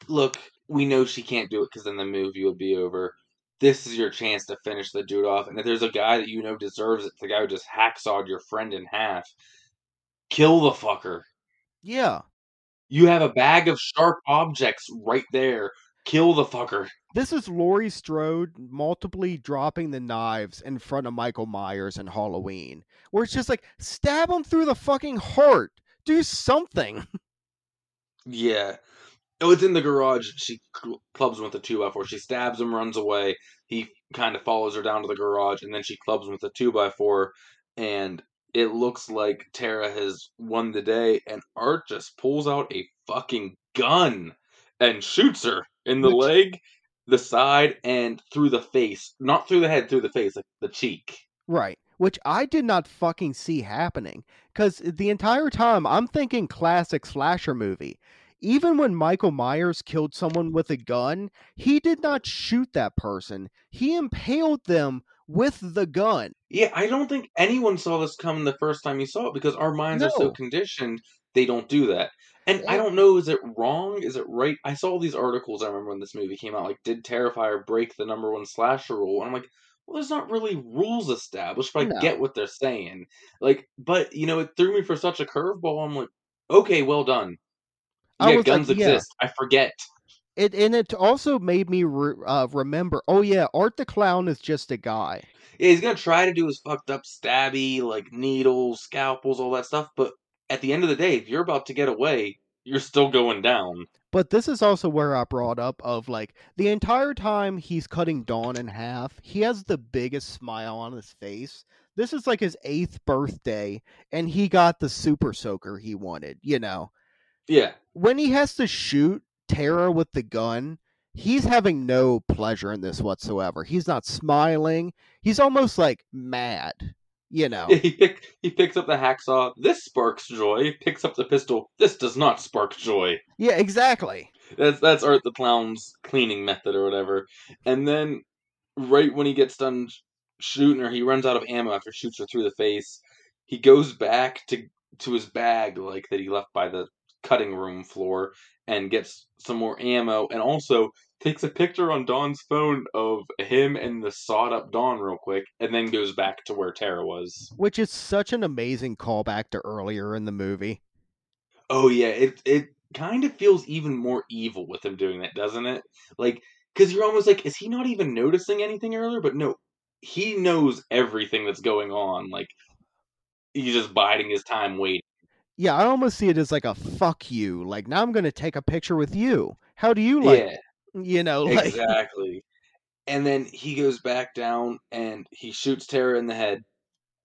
look, we know she can't do it because then the movie would be over. This is your chance to finish the dude off, and if there's a guy that you know deserves it, the guy who just hacksawed your friend in half, kill the fucker. yeah, You have a bag of sharp objects right there. Kill the fucker. this is Laurie Strode multiply dropping the knives in front of Michael Myers in Halloween, where it's just like stab him through the fucking heart. Do something. Yeah. Oh, it's in the garage. She clubs him with a two by four. She stabs him, runs away. He kind of follows her down to the garage, and then she clubs him with a two by four. And it looks like Tara has won the day. And Art just pulls out a fucking gun and shoots her in the leg, the side, and through the face. Not through the head, through the face, like the cheek. Right. Which I did not fucking see happening. Because the entire time I'm thinking classic slasher movie. Even when Michael Myers killed someone with a gun, he did not shoot that person. He impaled them with the gun. Yeah, I don't think anyone saw this coming the first time you saw it because our minds are so conditioned they don't do that. And I don't know, is it wrong? Is it right? I saw these articles I remember when this movie came out, like, did Terrifier break the number one slasher rule? And I'm like, well, there's not really rules established, but I No. get what they're saying. Like, but, you know, it threw me for such a curveball. I'm like, okay, well done. I Yeah, was like, guns yeah. exist. I forget. It and it also made me re- uh, remember. Oh yeah, Art the Clown is just a guy. Yeah, he's gonna try to do his fucked up stabby, like needles, scalpels, all that stuff, but at the end of the day, if you're about to get away, you're still going down. But this is also where I brought up of like the entire time he's cutting Dawn in half, he has the biggest smile on his face. This is like his eighth birthday, and he got the super soaker he wanted, you know. Yeah. When he has to shoot Tara with the gun, he's having no pleasure in this whatsoever. He's not smiling. He's almost like mad, you know. He pick, he picks up the hacksaw. This sparks joy. Picks up the pistol. This does not spark joy. yeah, exactly. That's that's Art the Clown's cleaning method or whatever. And then, right when he gets done shooting her, he runs out of ammo after shoots her through the face. He goes back to to his bag like that he left by the cutting room floor and gets some more ammo and also takes a picture on Dawn's phone of him and the sawed up Dawn real quick and then goes back to where Tara was. Which is such an amazing callback to earlier in the movie. Oh yeah, it it kind of feels even more evil with him doing that, doesn't it? Like cuz you're almost like is he not even noticing anything earlier? But no, he knows everything that's going on. Like he's just biding his time waiting. Yeah, I almost see it as like a fuck you. Like now I'm gonna take a picture with you. How do you like? yeah, You know, like exactly. And then he goes back down and he shoots Tara in the head,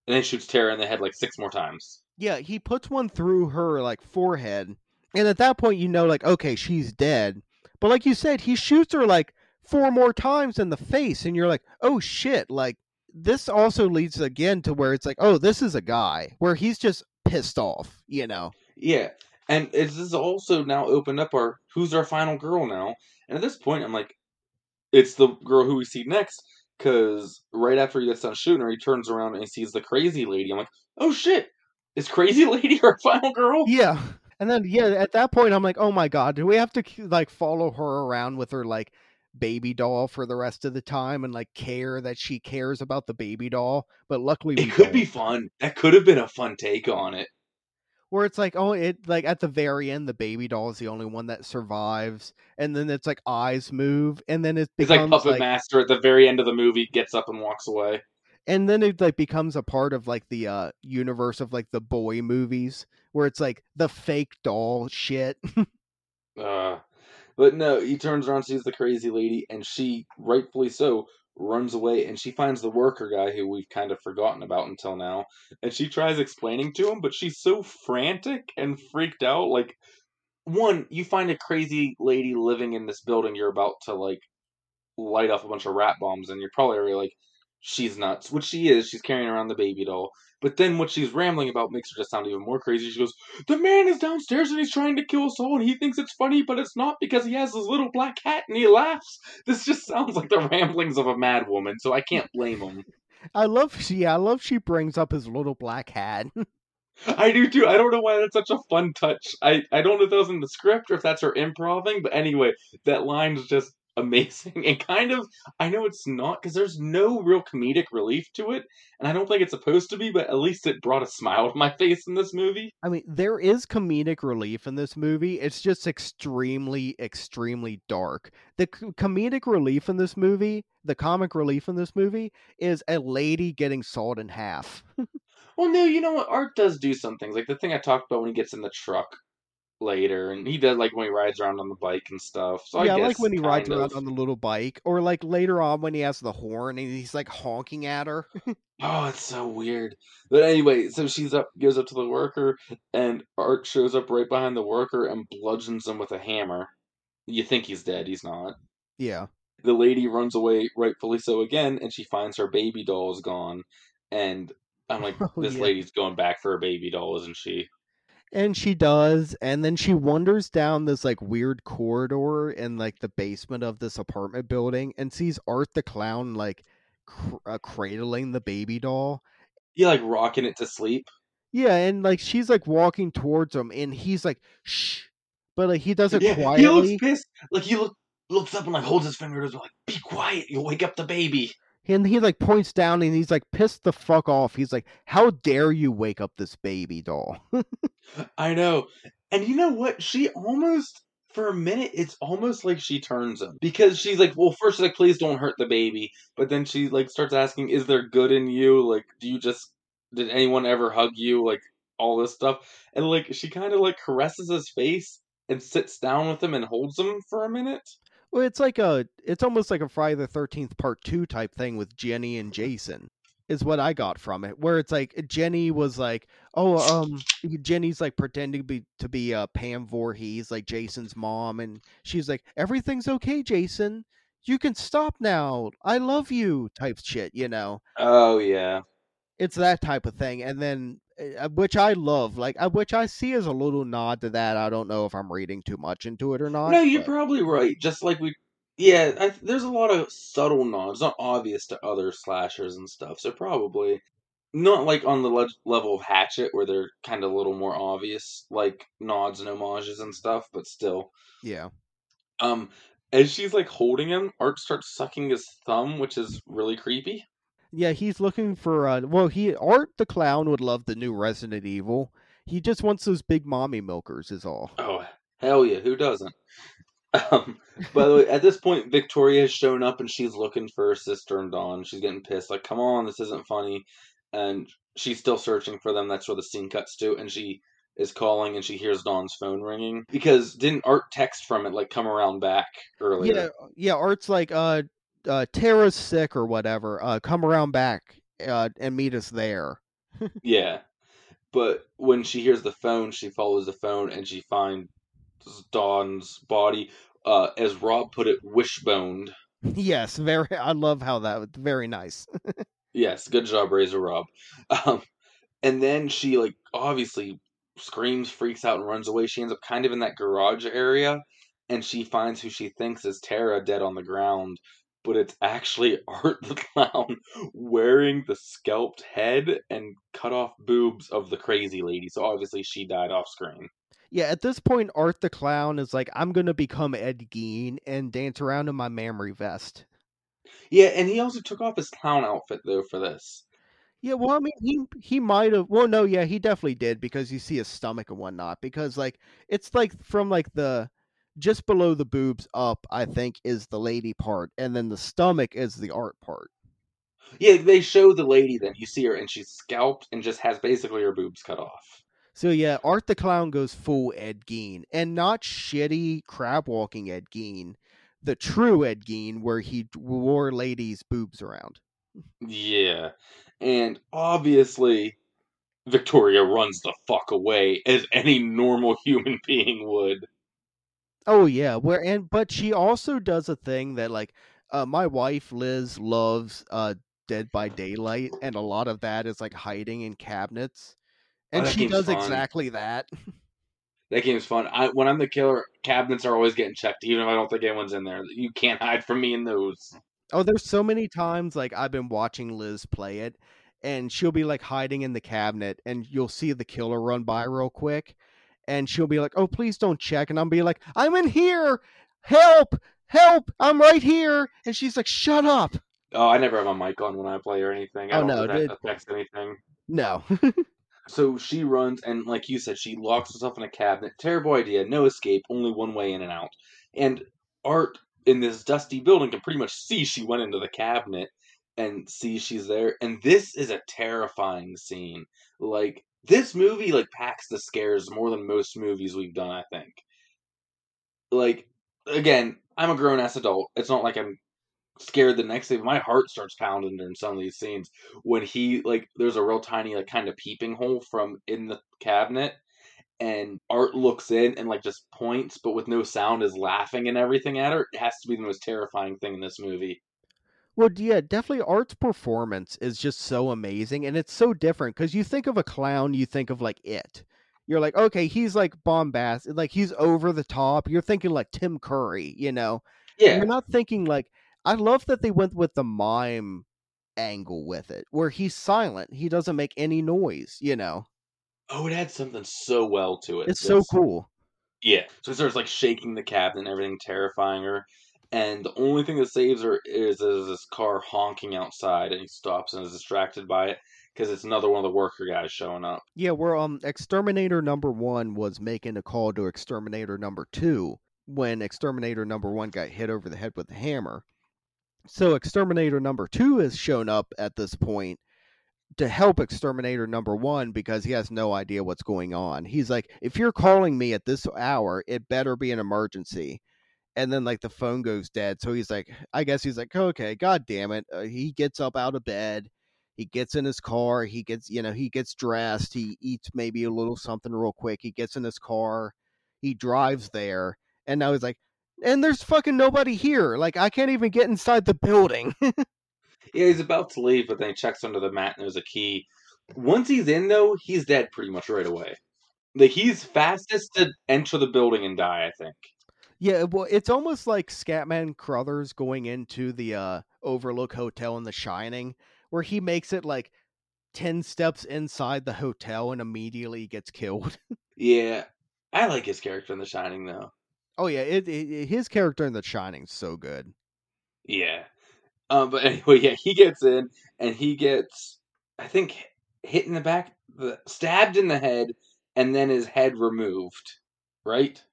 and then shoots Tara in the head like six more times. yeah, he puts one through her like forehead, and at that point you know like okay she's dead. But like you said, he shoots her like four more times in the face, and you're like oh shit. Like this also leads again to where it's like oh this is a guy where he's just pissed off. You know. Yeah, and it's this is also now opened up our who's our final girl now. And at this point, I'm like, it's the girl who we see next. Because right after he gets done shooting her, he turns around and sees the crazy lady. I'm like, oh shit, is crazy lady our final girl? Yeah. And then yeah, at that point I'm like, "Oh my god, do we have to like follow her around with her like baby doll for the rest of the time and like care that she cares about the baby doll?" But luckily we It could be don't. fun. That could have been a fun take on it. where it's like oh it like at the very end the baby doll is the only one that survives and then it's like eyes move and then it It's like becomes Puppet like Master at the very end of the movie gets up and walks away. and then it like becomes a part of like the uh universe of like the boy movies where it's like the fake doll shit Uh, but no, he turns around, sees the crazy lady, and she, rightfully so, runs away and she finds the worker guy who we've kind of forgotten about until now. And she tries explaining to him, but she's so frantic and freaked out. Like, one, you find a crazy lady living in this building you're about to, like, light off a bunch of rat bombs, and you're probably already like, she's nuts, which she is. She's carrying around the baby doll. But then what she's rambling about makes her just sound even more crazy. She goes, The man is downstairs and he's trying to kill us all, and he thinks it's funny, but it's not because he has his little black cat and he laughs. This just sounds like the ramblings of a mad woman, so I can't blame him. i love she i love she brings up his little black hat I do too. I don't know why that's such a fun touch. I, I don't know if that was in the script or if that's her improving, but anyway, that line's just amazing and kind of I know it's not because there's no real comedic relief to it, and I don't think it's supposed to be, but at least it brought a smile to my face in this movie. I mean, there is comedic relief in this movie. It's just extremely, extremely dark. The c- comedic relief in this movie, the comic relief in this movie, is a lady getting sawed in half. Well, no, you know what? Art does do some things. Like the thing I talked about when he gets in the truck later, and he does like when he rides around on the bike and stuff. So yeah, I guess like when he rides kind around on the little bike, or like later on when he has the horn and he's like honking at her. Oh, it's so weird. But anyway, so she's up, goes up to the worker, and Art shows up right behind the worker and bludgeons him with a hammer. You think he's dead, he's not. yeah. The lady runs away, rightfully so again, and she finds her baby doll is gone. And I'm like, Oh, this yeah. lady's going back for her baby doll, isn't she? And she does, and then she wanders down this like weird corridor in like the basement of this apartment building and sees Art the clown like cr- uh, cradling the baby doll. You like rocking it to sleep. Yeah, and like she's like walking towards him, and he's like, "Shh," but like he does it Yeah, he looks pissed. Like he look, looks up and like holds his finger to like, be quiet, you'll wake up the baby. And he like points down, and he's like pissed the fuck off. He's like, "How dare you wake up this baby doll?" I know. And you know what? She almost for a minute it's almost like she turns him. Because she's like, well, first she's like, please don't hurt the baby. But then she like starts asking, Is there good in you? Like, do you just did anyone ever hug you? Like all this stuff. And like she kinda like caresses his face and sits down with him and holds him for a minute. Well, it's like a, it's almost like a Friday the Thirteenth Part Two type thing with Jenny and Jason. Is what I got from it, where it's like Jenny was like, "Oh, um, Jenny's like pretending to be to be uh, Pam Voorhees, like Jason's mom, and she's like, everything's okay, Jason. You can stop now. I love you," type shit. You know, Oh yeah. it's that type of thing, and then which I love, like which I see as a little nod to that. I don't know if I'm reading too much into it or not. No, you're but- probably right. Just like we, yeah, I, there's a lot of subtle nods, not obvious to other slashers and stuff. So probably not like on the le- level of Hatchet, where they're kind of a little more obvious, like nods and homages and stuff. But still, yeah. um, as she's like holding him, Art starts sucking his thumb, which is really creepy. Yeah, he's looking for uh well he Art the clown would love the new Resident Evil. He just wants those big mommy milkers is all. Oh hell yeah, who doesn't? Um, by the way, at this point, Victoria has shown up and she's looking for her sister and Dawn. She's getting pissed, like, "Come on, this isn't funny," and she's still searching for them. That's where the scene cuts to, and she is calling and she hears Dawn's phone ringing because didn't Art text from it like, "Come around back" earlier? Yeah, yeah, Art's like uh uh Tara's sick or whatever. Uh come around back uh and meet us there. Yeah. But when she hears the phone, she follows the phone and she finds Dawn's body, uh, as Rob put it, wishboned. yes, very I love how that very nice. Yes, good job, Razor Rob. Um, and then she like obviously screams, freaks out, and runs away. She ends up kind of in that garage area, and she finds who she thinks is Tara dead on the ground, but it's actually Art the Clown wearing the scalped head and cut off boobs of the crazy lady. So obviously she died off screen. yeah, at this point Art the clown is like I'm going to become Ed Gein and dance around in my memory vest. Yeah, and he also took off his clown outfit though for this. Yeah, well, I mean, he he might have. Well, no, yeah, he definitely did because you see his stomach and whatnot. Because like it's like from like the just below the boobs up, I think is the lady part, and then the stomach is the art part. Yeah, they show the lady. Then you see her, and she's scalped and just has basically her boobs cut off. So yeah, Art the Clown goes full Ed Gein, and not shitty crab walking Ed Gein, the true Ed Gein, where he wore ladies' boobs around. Yeah, and obviously Victoria runs the fuck away as any normal human being would. Oh yeah, where and but she also does a thing that like uh, my wife Liz loves uh, Dead by Daylight, and a lot of that is like hiding in cabinets, and that she does fun. exactly that. That game's fun. I, when I'm the killer, cabinets are always getting checked, even if I don't think anyone's in there. You can't hide from me in those. Oh, there's so many times like I've been watching Liz play it, and she'll be like hiding in the cabinet, and you'll see the killer run by real quick, and she'll be like, "Oh, please don't check," and I'll be like, "I'm in here, help, help, I'm right here," and she's like, "Shut up." Oh, I never have my mic on when I play or anything. I Oh, don't no, that it- affects anything. No. So she runs, and like you said, she locks herself in a cabinet. Terrible idea. No escape. Only one way in and out. And Art in this dusty building can pretty much see she went into the cabinet and see she's there. And this is a terrifying scene. Like this movie, like packs the scares more than most movies we've done. I think. Like again, I'm a grown ass adult. It's not like I'm scared the next day. My heart starts pounding during some of these scenes when he like there's a real tiny like kind of peeping hole from in the cabinet and art looks in and like just points but with no sound is laughing and everything at her it has to be the most terrifying thing in this movie Well, yeah, definitely Art's performance is just so amazing and it's so different because you think of a clown, you think of like it. You're like, okay, he's like bombastic, like he's over the top. You're thinking like Tim Curry, you know? yeah You're not thinking like, I love that they went with the mime angle with it, where he's silent, he doesn't make any noise, you know? oh it adds something so well to it It's so cool. Yeah. So he starts like shaking the cabinet and everything, terrifying her. And the only thing that saves her is, is this car honking outside, and he stops and is distracted by it because it's another one of the worker guys showing up. Yeah, where um Exterminator number one was making a call to Exterminator number two when Exterminator number one got hit over the head with a hammer. So Exterminator number two has shown up at this point to help Exterminator number one because he has no idea what's going on. He's like, if you're calling me at this hour, it better be an emergency. And then like the phone goes dead. So he's like, I guess he's like, okay, god damn it. Uh, he gets up out of bed he gets in his car he gets you know he gets dressed he eats maybe a little something real quick he gets in his car he drives there and now he's like and there's fucking nobody here like i can't even get inside the building Yeah, he's about to leave, but then he checks under the mat and there's a key. Once he's in, though, he's dead pretty much right away. Like he's fastest to enter the building and die. I think. Yeah well it's almost like scatman crothers going into the uh overlook hotel in the shining where he makes it like 10 steps inside the hotel and immediately gets killed Yeah, I like his character in The Shining, though. oh yeah it, it, his character in the shining's so good Yeah. Um, but anyway, yeah, he gets in and he gets, I think, hit in the back, the, stabbed in the head, and then his head removed. Right?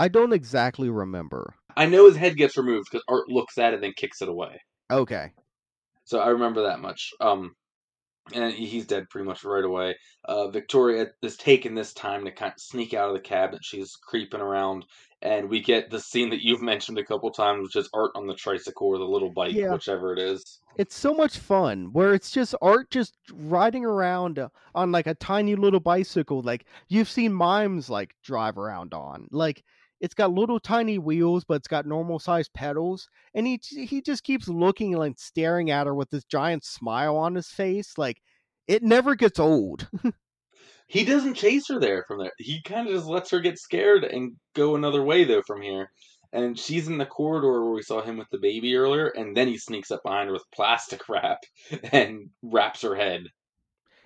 I don't exactly remember I know his head gets removed because Art looks at it and then kicks it away. okay So I remember that much. Um, and he's dead pretty much right away. Uh, Victoria is taking this time to kind of sneak out of the cabinet. She's creeping around, and we get the scene that you've mentioned a couple times, which is Art on the tricycle or the little bike, Yeah. whichever it is. it's so much fun where it's just art just riding around on like a tiny little bicycle like you've seen mimes like drive around on like it's got little tiny wheels but it's got normal sized pedals and he he just keeps looking and staring at her with this giant smile on his face like it never gets old He doesn't chase her there from there. He kind of just lets her get scared and go another way though from here. And she's in the corridor where we saw him with the baby earlier, and then he sneaks up behind her with plastic wrap and wraps her head.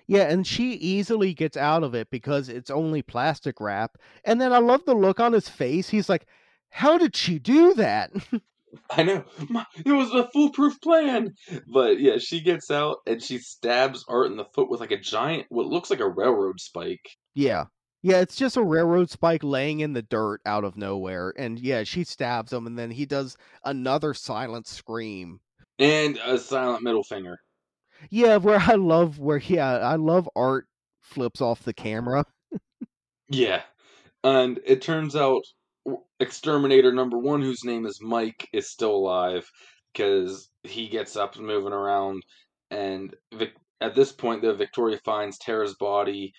Yeah, and she easily gets out of it because it's only plastic wrap. And then I love the look on his face. He's like, How did she do that? I know. My, it was a foolproof plan. But yeah, she gets out and she stabs Art in the foot with like a giant, what looks like a railroad spike. Yeah. Yeah, it's just a railroad spike laying in the dirt out of nowhere. And yeah, she stabs him and then he does another silent scream. And a silent middle finger. Yeah, where I love where yeah, I love Art flips off the camera. Yeah. And it turns out exterminator number one, whose name is Mike, is still alive because he gets up and moving around. And Vic- at this point, though, Victoria finds Tara's body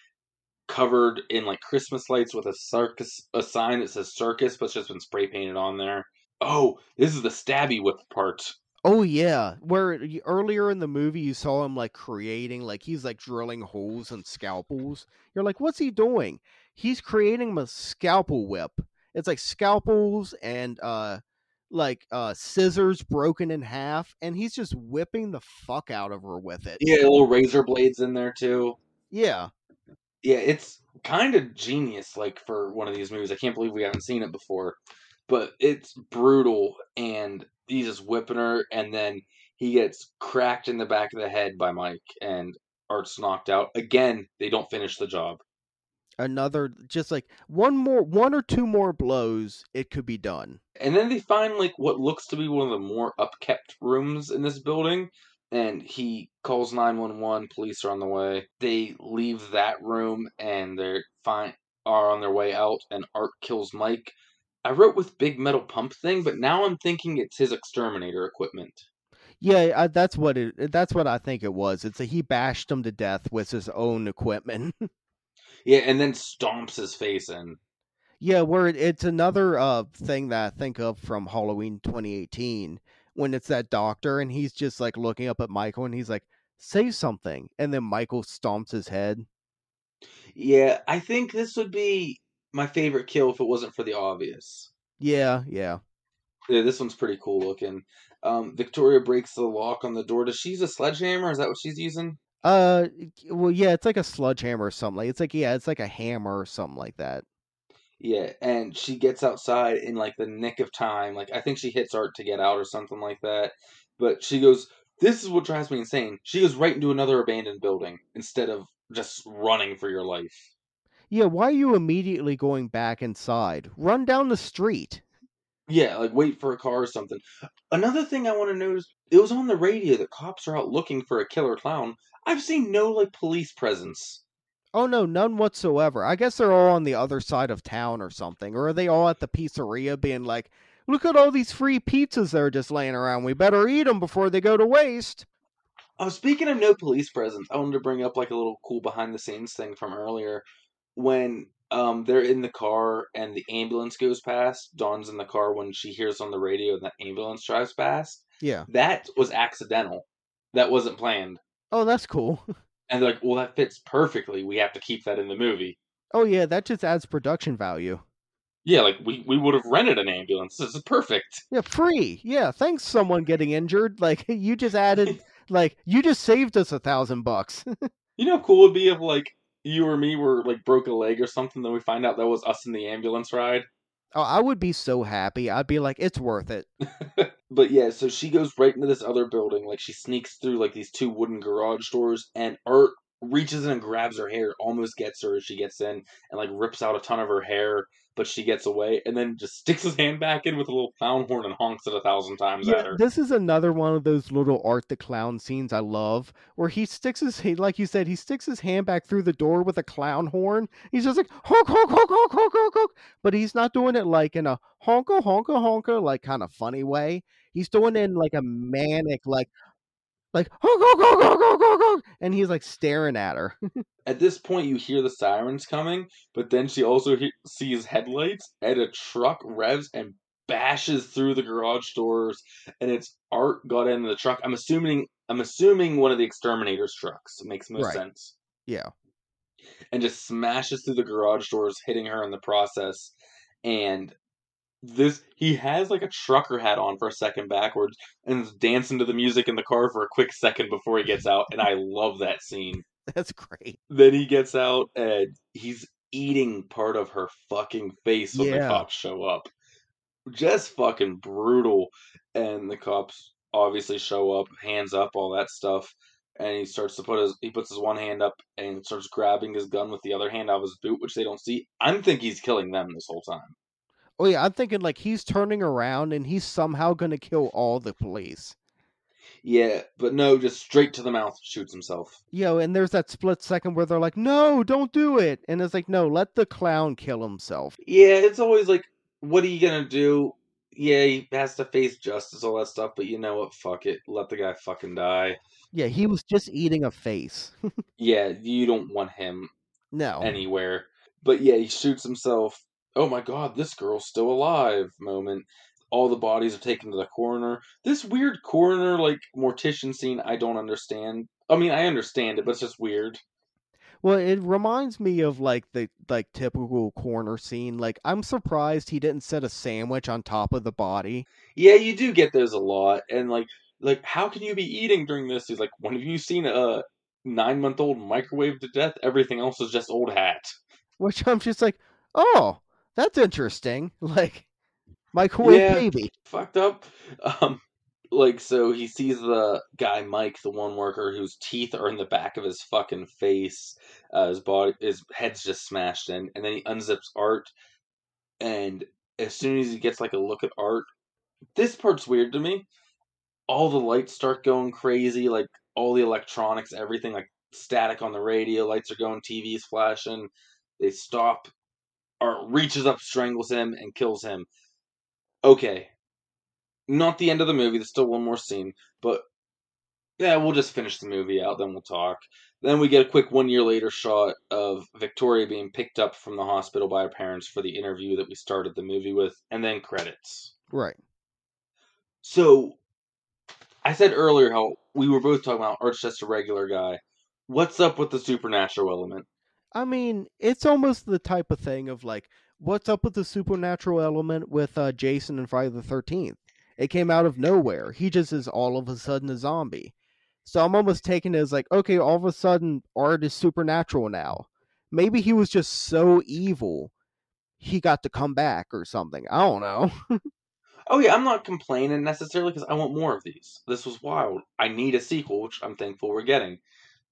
covered in like Christmas lights with a circus, a sign that says circus, but it's just been spray painted on there. Oh, this is the stabby whip part. Oh yeah, where y- earlier in the movie you saw him like creating like he's like drilling holes and scalpels. You're like, what's he doing? He's creating a scalpel whip. It's like scalpels and uh like uh scissors broken in half, and he's just whipping the fuck out of her with it. Yeah, little razor blades in there too. Yeah. Yeah, it's kind of genius, like for one of these movies. I can't believe we haven't seen it before, but it's brutal, and he's just whipping her, and then he gets cracked in the back of the head by Mike, and Art's knocked out. Again, they don't finish the job. Another just like one more one or two more blows, it could be done. And then they find like what looks to be one of the more upkept rooms in this building, and he calls 911 police are on the way they leave that room and they're fine are on their way out and art kills mike i wrote with big metal pump thing but now i'm thinking it's his exterminator equipment Yeah, I, that's what it. That's what I think it was. It's a he bashed him to death with his own equipment. yeah and then stomps his face in yeah, where it, it's another uh thing that I think of from Halloween 2018 when it's that doctor and he's just like looking up at Michael and he's like, "Say something," and then Michael stomps his head. yeah i think this would be my favorite kill if it wasn't for the obvious Yeah, yeah. yeah this one's pretty cool looking um victoria breaks the lock on the door does she use a sledgehammer is that what she's using Uh, well, yeah, it's like a sledgehammer or something. Like it's like yeah, it's like a hammer or something like that. Yeah, and she gets outside in like the nick of time. Like I think she hits Art to get out or something like that. But she goes, "This is what drives me insane." She goes right into another abandoned building instead of just running for your life. Yeah, why are you immediately going back inside? Run down the street. Yeah, like wait for a car or something. Another thing I want to notice, it was on the radio that cops are out looking for a killer clown. I've seen no like police presence. Oh no, none whatsoever. I guess they're all on the other side of town or something. Or are they all at the pizzeria being like, look at all these free pizzas that are just laying around. We better eat them before they go to waste. Oh, speaking of no police presence, I wanted to bring up like a little cool behind the scenes thing from earlier when um they're in the car and the ambulance goes past. Dawn's in the car when she hears on the radio that ambulance drives past. Yeah. That was accidental. That wasn't planned. Oh, that's cool. And they're like, well, that fits perfectly. We have to keep that in the movie. Oh yeah, that just adds production value. Yeah, like we, we would have rented an ambulance. This is perfect. Yeah, free. Yeah, thanks someone getting injured. Like you just added like you just saved us a thousand bucks. You know how cool it'd be if like you or me were like broke a leg or something, then we find out that was us in the ambulance ride. oh, I would be so happy. I'd be like, it's worth it. But yeah, so she goes right into this other building. Like she sneaks through like these two wooden garage doors, and Art reaches in and grabs her hair, almost gets her as she gets in, and like rips out a ton of her hair. But she gets away, and then just sticks his hand back in with a little clown horn and honks it a thousand times Yeah, at her. this is another one of those little Art the Clown scenes I love, where he sticks his he, like you said, he sticks his hand back through the door with a clown horn. He's just like honk honk honk honk honk honk honk, but he's not doing it like in a honka honka honka like kind of funny way. He's doing it in like a manic like like honk honk honk honk honk honk, and he's like staring at her. At this point, you hear the sirens coming, but then she also he- sees headlights, and a truck revs and bashes through the garage doors, and it's Art got into the truck. I'm assuming I'm assuming one of the exterminator's trucks. It makes most Right. sense. yeah, and just smashes through the garage doors, hitting her in the process. And this he has like a trucker hat on for a second backwards and is dancing to the music in the car for a quick second before he gets out, and I love that scene. that's great. Then he gets out and he's eating part of her fucking face when Yeah. the cops show up. just fucking brutal. And the cops obviously show up, hands up, all that stuff. And he starts to put his he puts his one hand up and starts grabbing his gun with the other hand out of his boot, which they don't see. I'm think he's killing them this whole time. Oh yeah, I'm thinking like he's turning around and he's somehow gonna kill all the police. Yeah, but no, just straight to the mouth shoots himself. Know, and there's that split second where they're like, "No, don't do it," and it's like, "No, let the clown kill himself." Yeah, it's always like, what are you gonna do? Yeah, he has to face justice, all that stuff, but you know what? Fuck it. Let the guy fucking die. Yeah, he was just eating a face. Yeah, you don't want him no. anywhere. But yeah, he shoots himself. Oh my god, this girl's still alive moment. All the bodies are taken to the coroner. This weird coroner, like, mortician scene, I don't understand. I mean, I understand it, but it's just weird. Well, it reminds me of like the like typical coroner scene. Like I'm surprised he didn't set a sandwich on top of the body. Yeah, you do get those a lot. And like like how can you be eating during this? He's like, when have you seen a nine month old microwave to death? Everything else is just old hat. Which I'm just like, oh, that's interesting. Like microwave Yeah. baby. Fucked up. Um like so he sees the guy Mike, the one worker whose teeth are in the back of his fucking face. Uh, his body his head's just smashed in, and then he unzips Art and as soon as he gets like a look at Art, this part's weird to me. All the lights start going crazy, like all the electronics, everything like static on the radio, lights are going, TV's flashing. They stop. Art reaches up, strangles him, and kills him. Okay. Not the end of the movie, there's still one more scene, but yeah, we'll just finish the movie out, then we'll talk. Then we get a quick one year later shot of Victoria being picked up from the hospital by her parents for the interview that we started the movie with, and then credits. Right. So, I said earlier how we were both talking about Art's just a regular guy. What's up with the supernatural element? I mean, it's almost the type of thing of like, what's up with the supernatural element with uh, Jason and Friday the Thirteenth? It came out of nowhere. He just is all of a sudden a zombie. So I'm almost taking it as like, okay, all of a sudden Art is supernatural now. Maybe he was just so evil, he got to come back or something. I don't know. Oh yeah, I'm not complaining necessarily because I want more of these. This was wild. I need a sequel, which I'm thankful we're getting.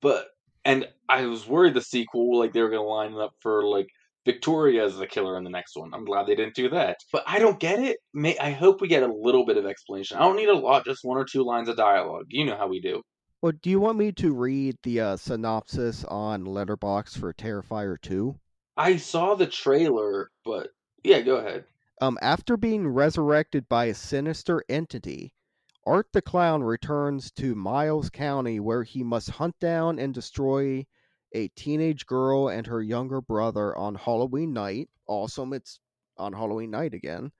But and I was worried the sequel, like they were gonna line up for like Victoria as the killer in the next one. I'm glad they didn't do that. But I don't get it. May I hope we get a little bit of explanation. I don't need a lot, just one or two lines of dialogue. You know how we do. well, do you want me to read the uh, synopsis on Letterboxd for Terrifier 2? I saw the trailer, but yeah, go ahead. Um, after being resurrected by a sinister entity, Art the Clown returns to Miles County where he must hunt down and destroy a teenage girl and her younger brother on Halloween night. Awesome, it's on Halloween night again.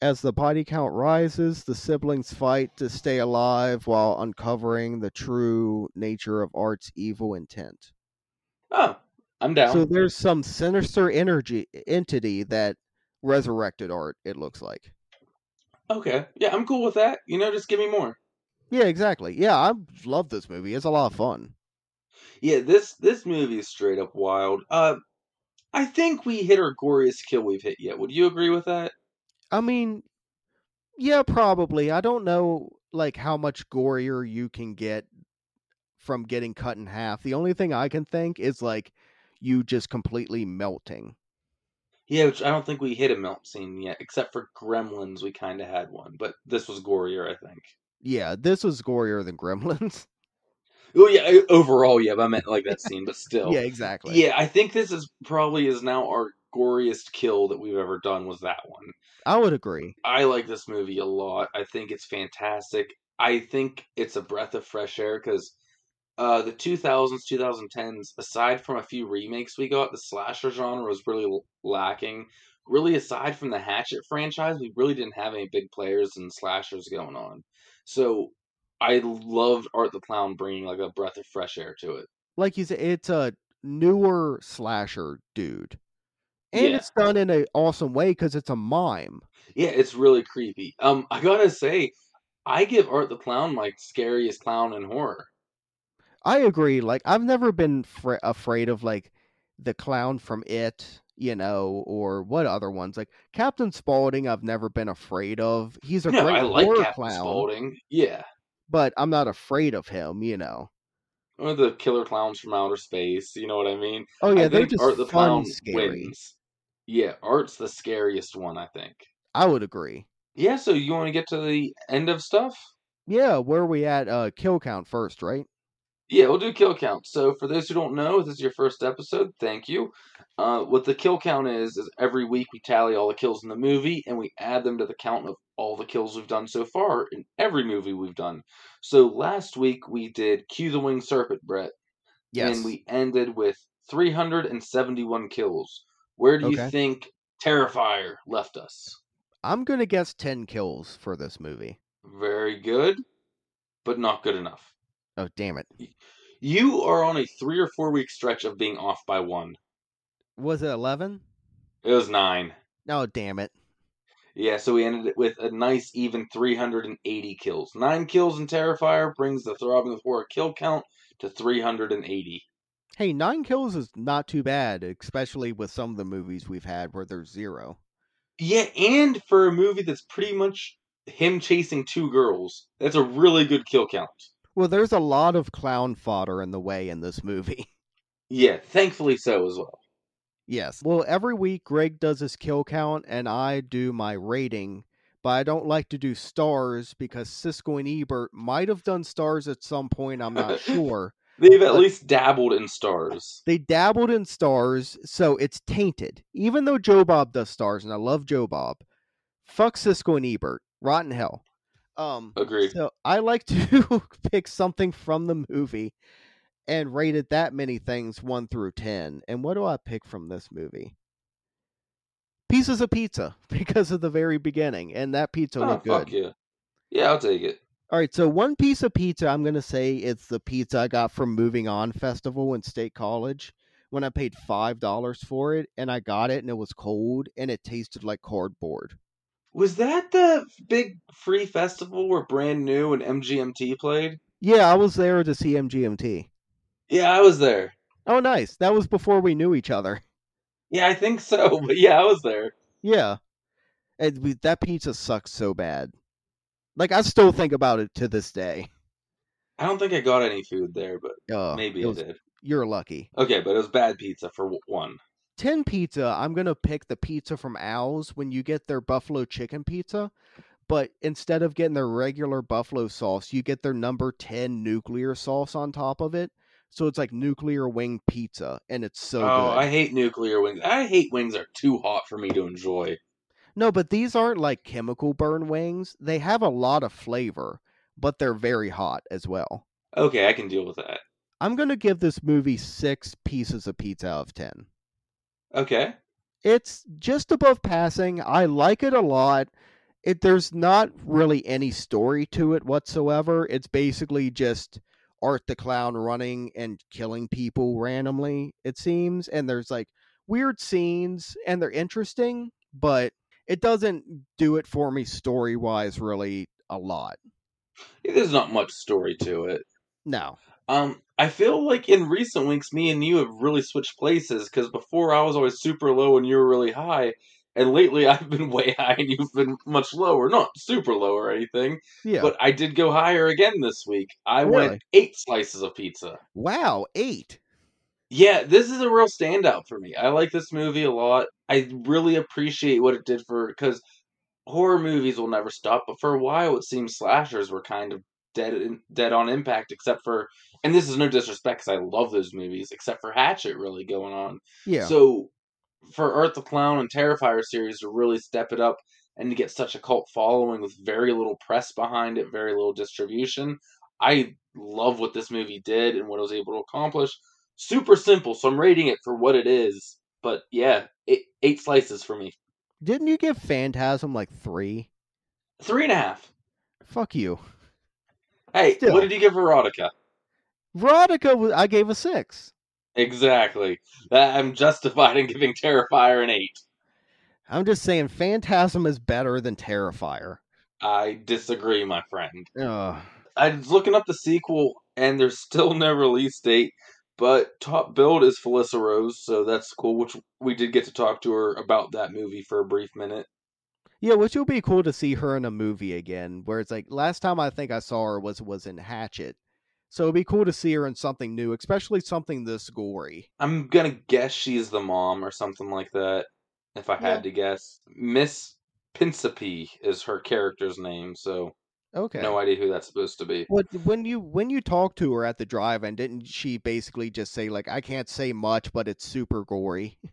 As the body count rises, the siblings fight to stay alive while uncovering the true nature of Art's evil intent. Oh, I'm down. So there's some sinister energy entity that resurrected Art, it looks like. Okay, yeah, I'm cool with that. You know, just give me more. Yeah, exactly. Yeah, I love this movie. It's a lot of fun. Yeah, this this movie is straight up wild. Uh, I think we hit our goriest kill we've hit yet. Would you agree with that? I mean, yeah, probably. I don't know like how much gorier you can get from getting cut in half. The only thing I can think is like you just completely melting. Yeah, which I don't think we hit a melt scene yet, except for Gremlins. We kind of had one, but this was gorier, I think. Yeah, this was gorier than Gremlins. Oh yeah, overall, yeah, but I meant like that scene, but still. yeah, exactly. Yeah, I think this is probably is now our goriest kill that we've ever done was that one. I would agree. I like this movie a lot. I think it's fantastic. I think it's a breath of fresh air because uh, the 2000s, 2010s, aside from a few remakes we got, the slasher genre was really l- lacking. Really, aside from the Hatchet franchise, we really didn't have any big players and slashers going on. So I loved Art the Clown bringing like a breath of fresh air to it. Like you said, it's a newer slasher dude. And Yeah. it's done in an awesome way because it's a mime. Yeah, it's really creepy. Um, I gotta say, I give Art the Clown my scariest clown in horror. I agree. Like I've never been fr- afraid of like the clown from It you know, or what other ones? Like Captain Spaulding, I've never been afraid of. He's a no, great I like horror Captain clown, Spaulding. Yeah. but I'm not afraid of him, you know. Or the killer clowns from outer space. You know what I mean? Oh yeah, I they're just Art the fun, Clown scary. wins. Yeah, Art's the scariest one, I think. I would agree. Yeah, so you want to get to the end of stuff? Yeah, where are we at? Uh, kill count first, right? Yeah, we'll do kill count. So for those who don't know, if this is your first episode, thank you. Uh, what the kill count is is every week we tally all the kills in the movie and we add them to the count of all the kills we've done so far in every movie we've done. So last week we did Q the Winged Serpent, Brett, Yes. and we ended with 371 kills. Where do you think Terrifier left us? I'm gonna guess ten kills for this movie. Very good, but not good enough. Oh damn it! You are on a three or four week stretch of being off by one. Was it eleven? It was nine. Oh damn it! Yeah, so we ended it with a nice even 380 kills. Nine kills in Terrifier brings the Throbbing with Horror kill count to 380. Hey, nine kills is not too bad, especially with some of the movies we've had where there's zero. Yeah, and for a movie that's pretty much him chasing two girls, that's a really good kill count. Well, there's a lot of clown fodder in the way in this movie. Yeah, thankfully so as well. yes. Well, every week Greg does his kill count and I do my rating, but I don't like to do stars because Siskel and Ebert might have done stars at some point. I'm not sure. They've at But- least dabbled in stars. They dabbled in stars, so it's tainted. Even though Joe Bob does stars, and I love Joe Bob, fuck Siskel and Ebert. Rotten hell. Um, Agreed. so I like to pick something from the movie and rate it that many things one through ten. And what do I pick from this movie? Pieces of pizza because of the very beginning, and that pizza Oh, looked good. fuck yeah. Yeah, I'll take it. All right, so one piece of pizza, I'm gonna say it's the pizza I got from Moving On Festival in State College when I paid five dollars for it, and I got it, and it was cold, and it tasted like cardboard. Was that the big free festival where Brand New and MGMT played? Yeah, I was there to see MGMT. Yeah, I was there. Oh, nice. That was before we knew each other. Yeah, I think so. But yeah, I was there. Yeah, and we, that pizza sucks so bad. Like I still think about it to this day. I don't think I got any food there, but Uh, maybe it I did. You're lucky. Okay, but it was bad pizza for one. 10 pizza, I'm going to pick the pizza from Al's when you get their buffalo chicken pizza. But instead of getting their regular buffalo sauce, you get their number 10 nuclear sauce on top of it. So it's like nuclear wing pizza, and it's so oh, good. I hate nuclear wings. I hate wings that are too hot for me to enjoy. No, but these aren't like chemical burn wings. They have a lot of flavor, but they're very hot as well. Okay, I can deal with that. I'm going to give this movie six pieces of pizza out of 10. Okay. it's just above passing. I like it a lot. It there's not really any story to it whatsoever. It's basically just Art the Clown running and killing people randomly, it seems, and there's like weird scenes and they're interesting, but it doesn't do it for me story-wise really a lot. There's not much story to it. No. Um, I feel like in recent weeks, me and you have really switched places because before I was always super low and you were really high, and lately I've been way high and you've been much lower. Not super low or anything, Yeah. but I did go higher again this week. I Really? went eight slices of pizza. wow, 8. Yeah, this is a real standout for me. I like this movie a lot. I really appreciate what it did for because horror movies will never stop. But for a while, it seemed slashers were kind of dead dead on impact, except for and this is no disrespect because I love those movies, except for Hatchet really going on. Yeah. So for Art the Clown and Terrifier series to really step it up and to get such a cult following with very little press behind it, very little distribution, I love what this movie did and what it was able to accomplish. Super simple, so I'm rating it for what it is. But yeah, eight, eight slices for me. Didn't you give Phantasm like 3? Three and a half. Fuck you. Hey, Still. what did you give Veronica? Veronica was- I gave a 6. Exactly. I'm justified in giving Terrifier an eight. I'm just saying Phantasm is better than Terrifier. I disagree, my friend. Ugh. I was looking up the sequel, and there's still no release date. But top build is Felissa Rose, so that's cool. Which we did get to talk to her about that movie for a brief minute. Yeah, which will be cool to see her in a movie again. Where it's like last time I think I saw her was was in Hatchet, so it'd be cool to see her in something new, especially something this gory. I'm gonna guess she's the mom or something like that. If I had Yeah. to guess, Miss Principe is her character's name, so Okay. no idea who that's supposed to be. What when you when you talked to her at the drive-in, didn't she basically just say like I can't say much, but it's super gory?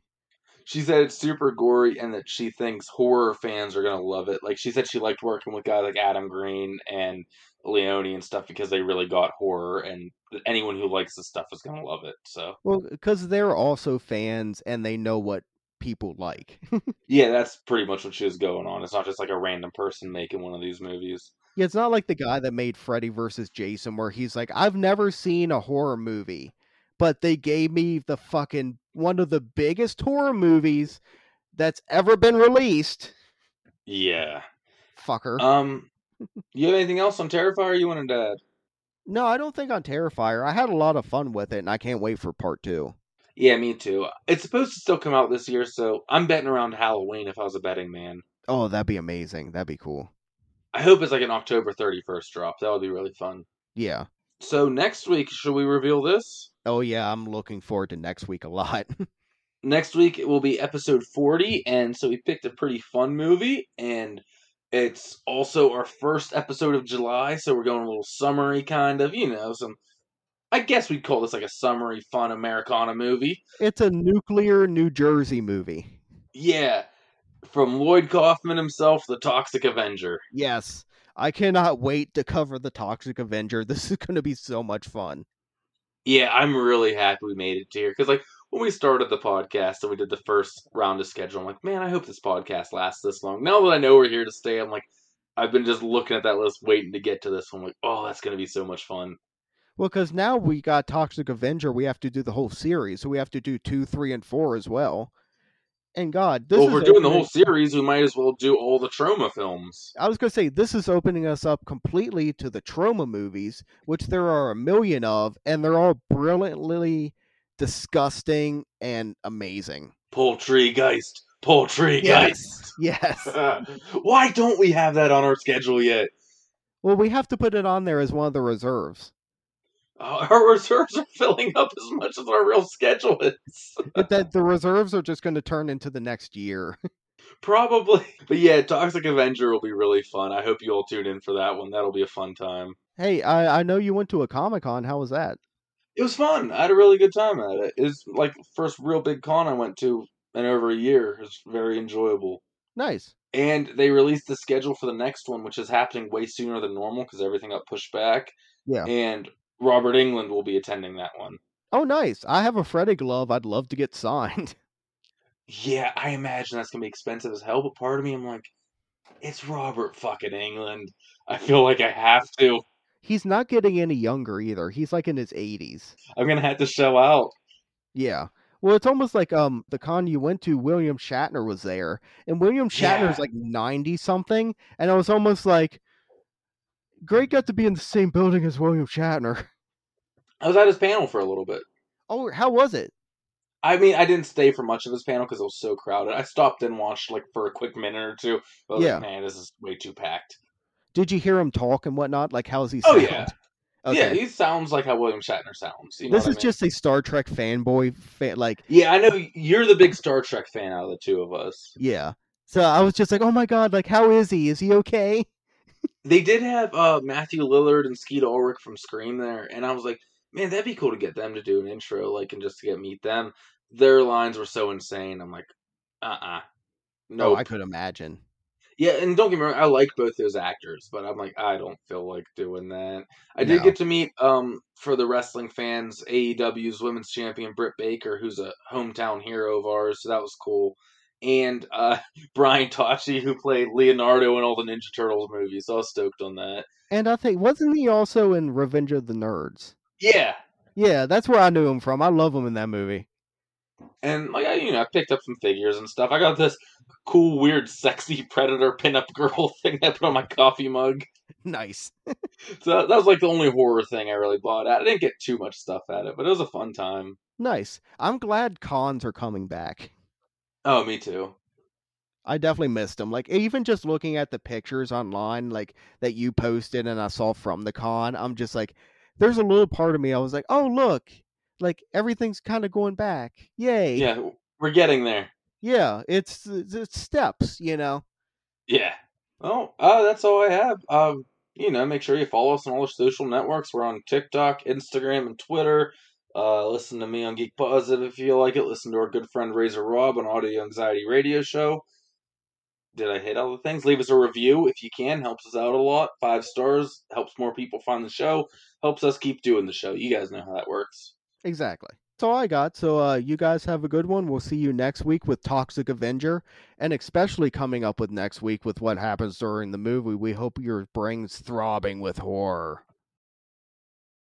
She said it's super gory and that she thinks horror fans are gonna love it. Like she said, she liked working with guys like Adam Green and Leone and stuff because they really got horror, and anyone who likes this stuff is gonna love it. So Well, because they're also fans and they know what people like. yeah, that's pretty much what she was going on. It's not just like a random person making one of these movies. Yeah, it's not like the guy that made Freddy versus Jason, where he's like, I've never seen a horror movie, but they gave me the fucking one of the biggest horror movies that's ever been released. Yeah. Fucker. Um, you have anything else on Terrifier you wanted to add? no, I don't think on Terrifier. I had a lot of fun with it, and I can't wait for part two. Yeah, me too. It's supposed to still come out this year, so I'm betting around Halloween if I was a betting man. Oh, that'd be amazing. That'd be cool. I hope it's like an October 31st drop. That would be really fun. Yeah. So next week, should we reveal this? Oh yeah, I'm looking forward to next week a lot. Next week it will be episode 40, and so we picked a pretty fun movie, and it's also our first episode of July, so we're going a little summery kind of, you know, some. I guess we'd call this like a summery, fun Americana movie. it's a nuclear New Jersey movie. Yeah, from Lloyd Kaufman himself, the Toxic Avenger. Yes. I cannot wait to cover the Toxic Avenger. This is going to be so much fun. Yeah, I'm really happy we made it to here because, like, when we started the podcast and we did the first round of schedule, I'm like, man, I hope this podcast lasts this long. Now that I know we're here to stay, I'm like, I've been just looking at that list, waiting to get to this one. like, oh, that's gonna be so much fun. Well, because now we got Toxic Avenger, we have to do the whole series, so we have to do two, three, and four as well. And God, this well, if we're doing the whole series, we might as well do all the Troma films. I was gonna say this is opening us up completely to the Troma movies, which there are a million of, and they're all brilliantly disgusting and amazing. Poultrygeist, Poultrygeist. Yes. Why don't we have that on our schedule yet? Well, we have to put it on there as one of the reserves. Uh, Our reserves are filling up as much as our real schedule is. But that the reserves are just going to turn into the next year. Probably. But yeah, Toxic Avenger will be really fun. I hope you all tune in for that one. That'll be a fun time. hey, I, I know you went to a Comic Con. How was that? It was fun. I had a really good time at it. It's like the first real big con I went to in over a year. It was very enjoyable. Nice. And they released the schedule for the next one, which is happening way sooner than normal because everything got pushed back. Yeah. And Robert Englund will be attending that one. Oh, nice. I have a Freddy glove. I'd love to get signed. Yeah, I imagine that's gonna be expensive as hell, but part of me I'm like, it's Robert fucking Englund. I feel like I have to. He's not getting any younger either. He's like in his 80s. I'm gonna have to shell out. Yeah. Well, it's almost like um the con you went to, William Shatner was there, and William Shatner's Yeah. like ninety something, and I was almost like, great got to be in the same building as William Shatner. I was at his panel for a little bit. Oh, how was it? I mean, I didn't stay for much of his panel because it was so crowded. I stopped and watched like for a quick minute or two. But I was Yeah. like, man, this is way too packed. Did you hear him talk and whatnot? Like, how's he Oh, yeah. Okay. Yeah, he sounds like how William Shatner sounds. You know this is I mean? just a Star Trek fanboy fan. Like, Yeah, I know you're the big Star Trek fan out of the two of us. yeah. So I was just like, oh my god, like, how is he? Is he okay? They did have uh, Matthew Lillard and Skeet Ulrich from Scream there, and I was like, man, that'd be cool to get them to do an intro, like, and just to get meet them. Their lines were so insane. I'm like, uh uh No, No, I could imagine. Yeah, and don't get me wrong, I like both those actors, but I'm like, I don't feel like doing that. I did No. get to meet, um, for the wrestling fans, AEW's women's champion Britt Baker, who's a hometown hero of ours, so that was cool. And uh, Brian Tochi, who played Leonardo in all the Ninja Turtles movies, so I was stoked on that. And I think wasn't he also in Revenge of the Nerds? Yeah, Yeah, that's where I knew him from. I love him in that movie. and like I, you know, I picked up some figures and stuff. I got this cool, weird, sexy predator pinup girl thing I put on my coffee mug. Nice. So that was like the only horror thing I really bought at. I didn't get too much stuff at it, but it was a fun time. Nice. I'm glad cons are coming back. Oh, me too. I definitely missed them. Like even just looking at the pictures online, like that you posted and I saw from the con, I'm just like, there's a little part of me. I was like, oh look, like everything's kind of going back. Yay! Yeah, we're getting there. Yeah, it's it's steps, you know. Yeah. Well, uh, that's all I have. Um, you know, make sure you follow us on all the social networks. We're on TikTok, Instagram, and Twitter. Uh, listen to me on Geek Positive if you like it. Listen to our good friend Razor Rob on Audio Anxiety Radio Show. Did I hit all the things? Leave us a review if you can. Helps us out a lot. Five stars helps more people find the show. Helps us keep doing the show. You guys know how that works. Exactly. That's all I got. So uh, you guys have a good one. We'll see you next week with Toxic Avenger, and especially coming up with next week with what happens during the movie. We hope your brain's throbbing with horror.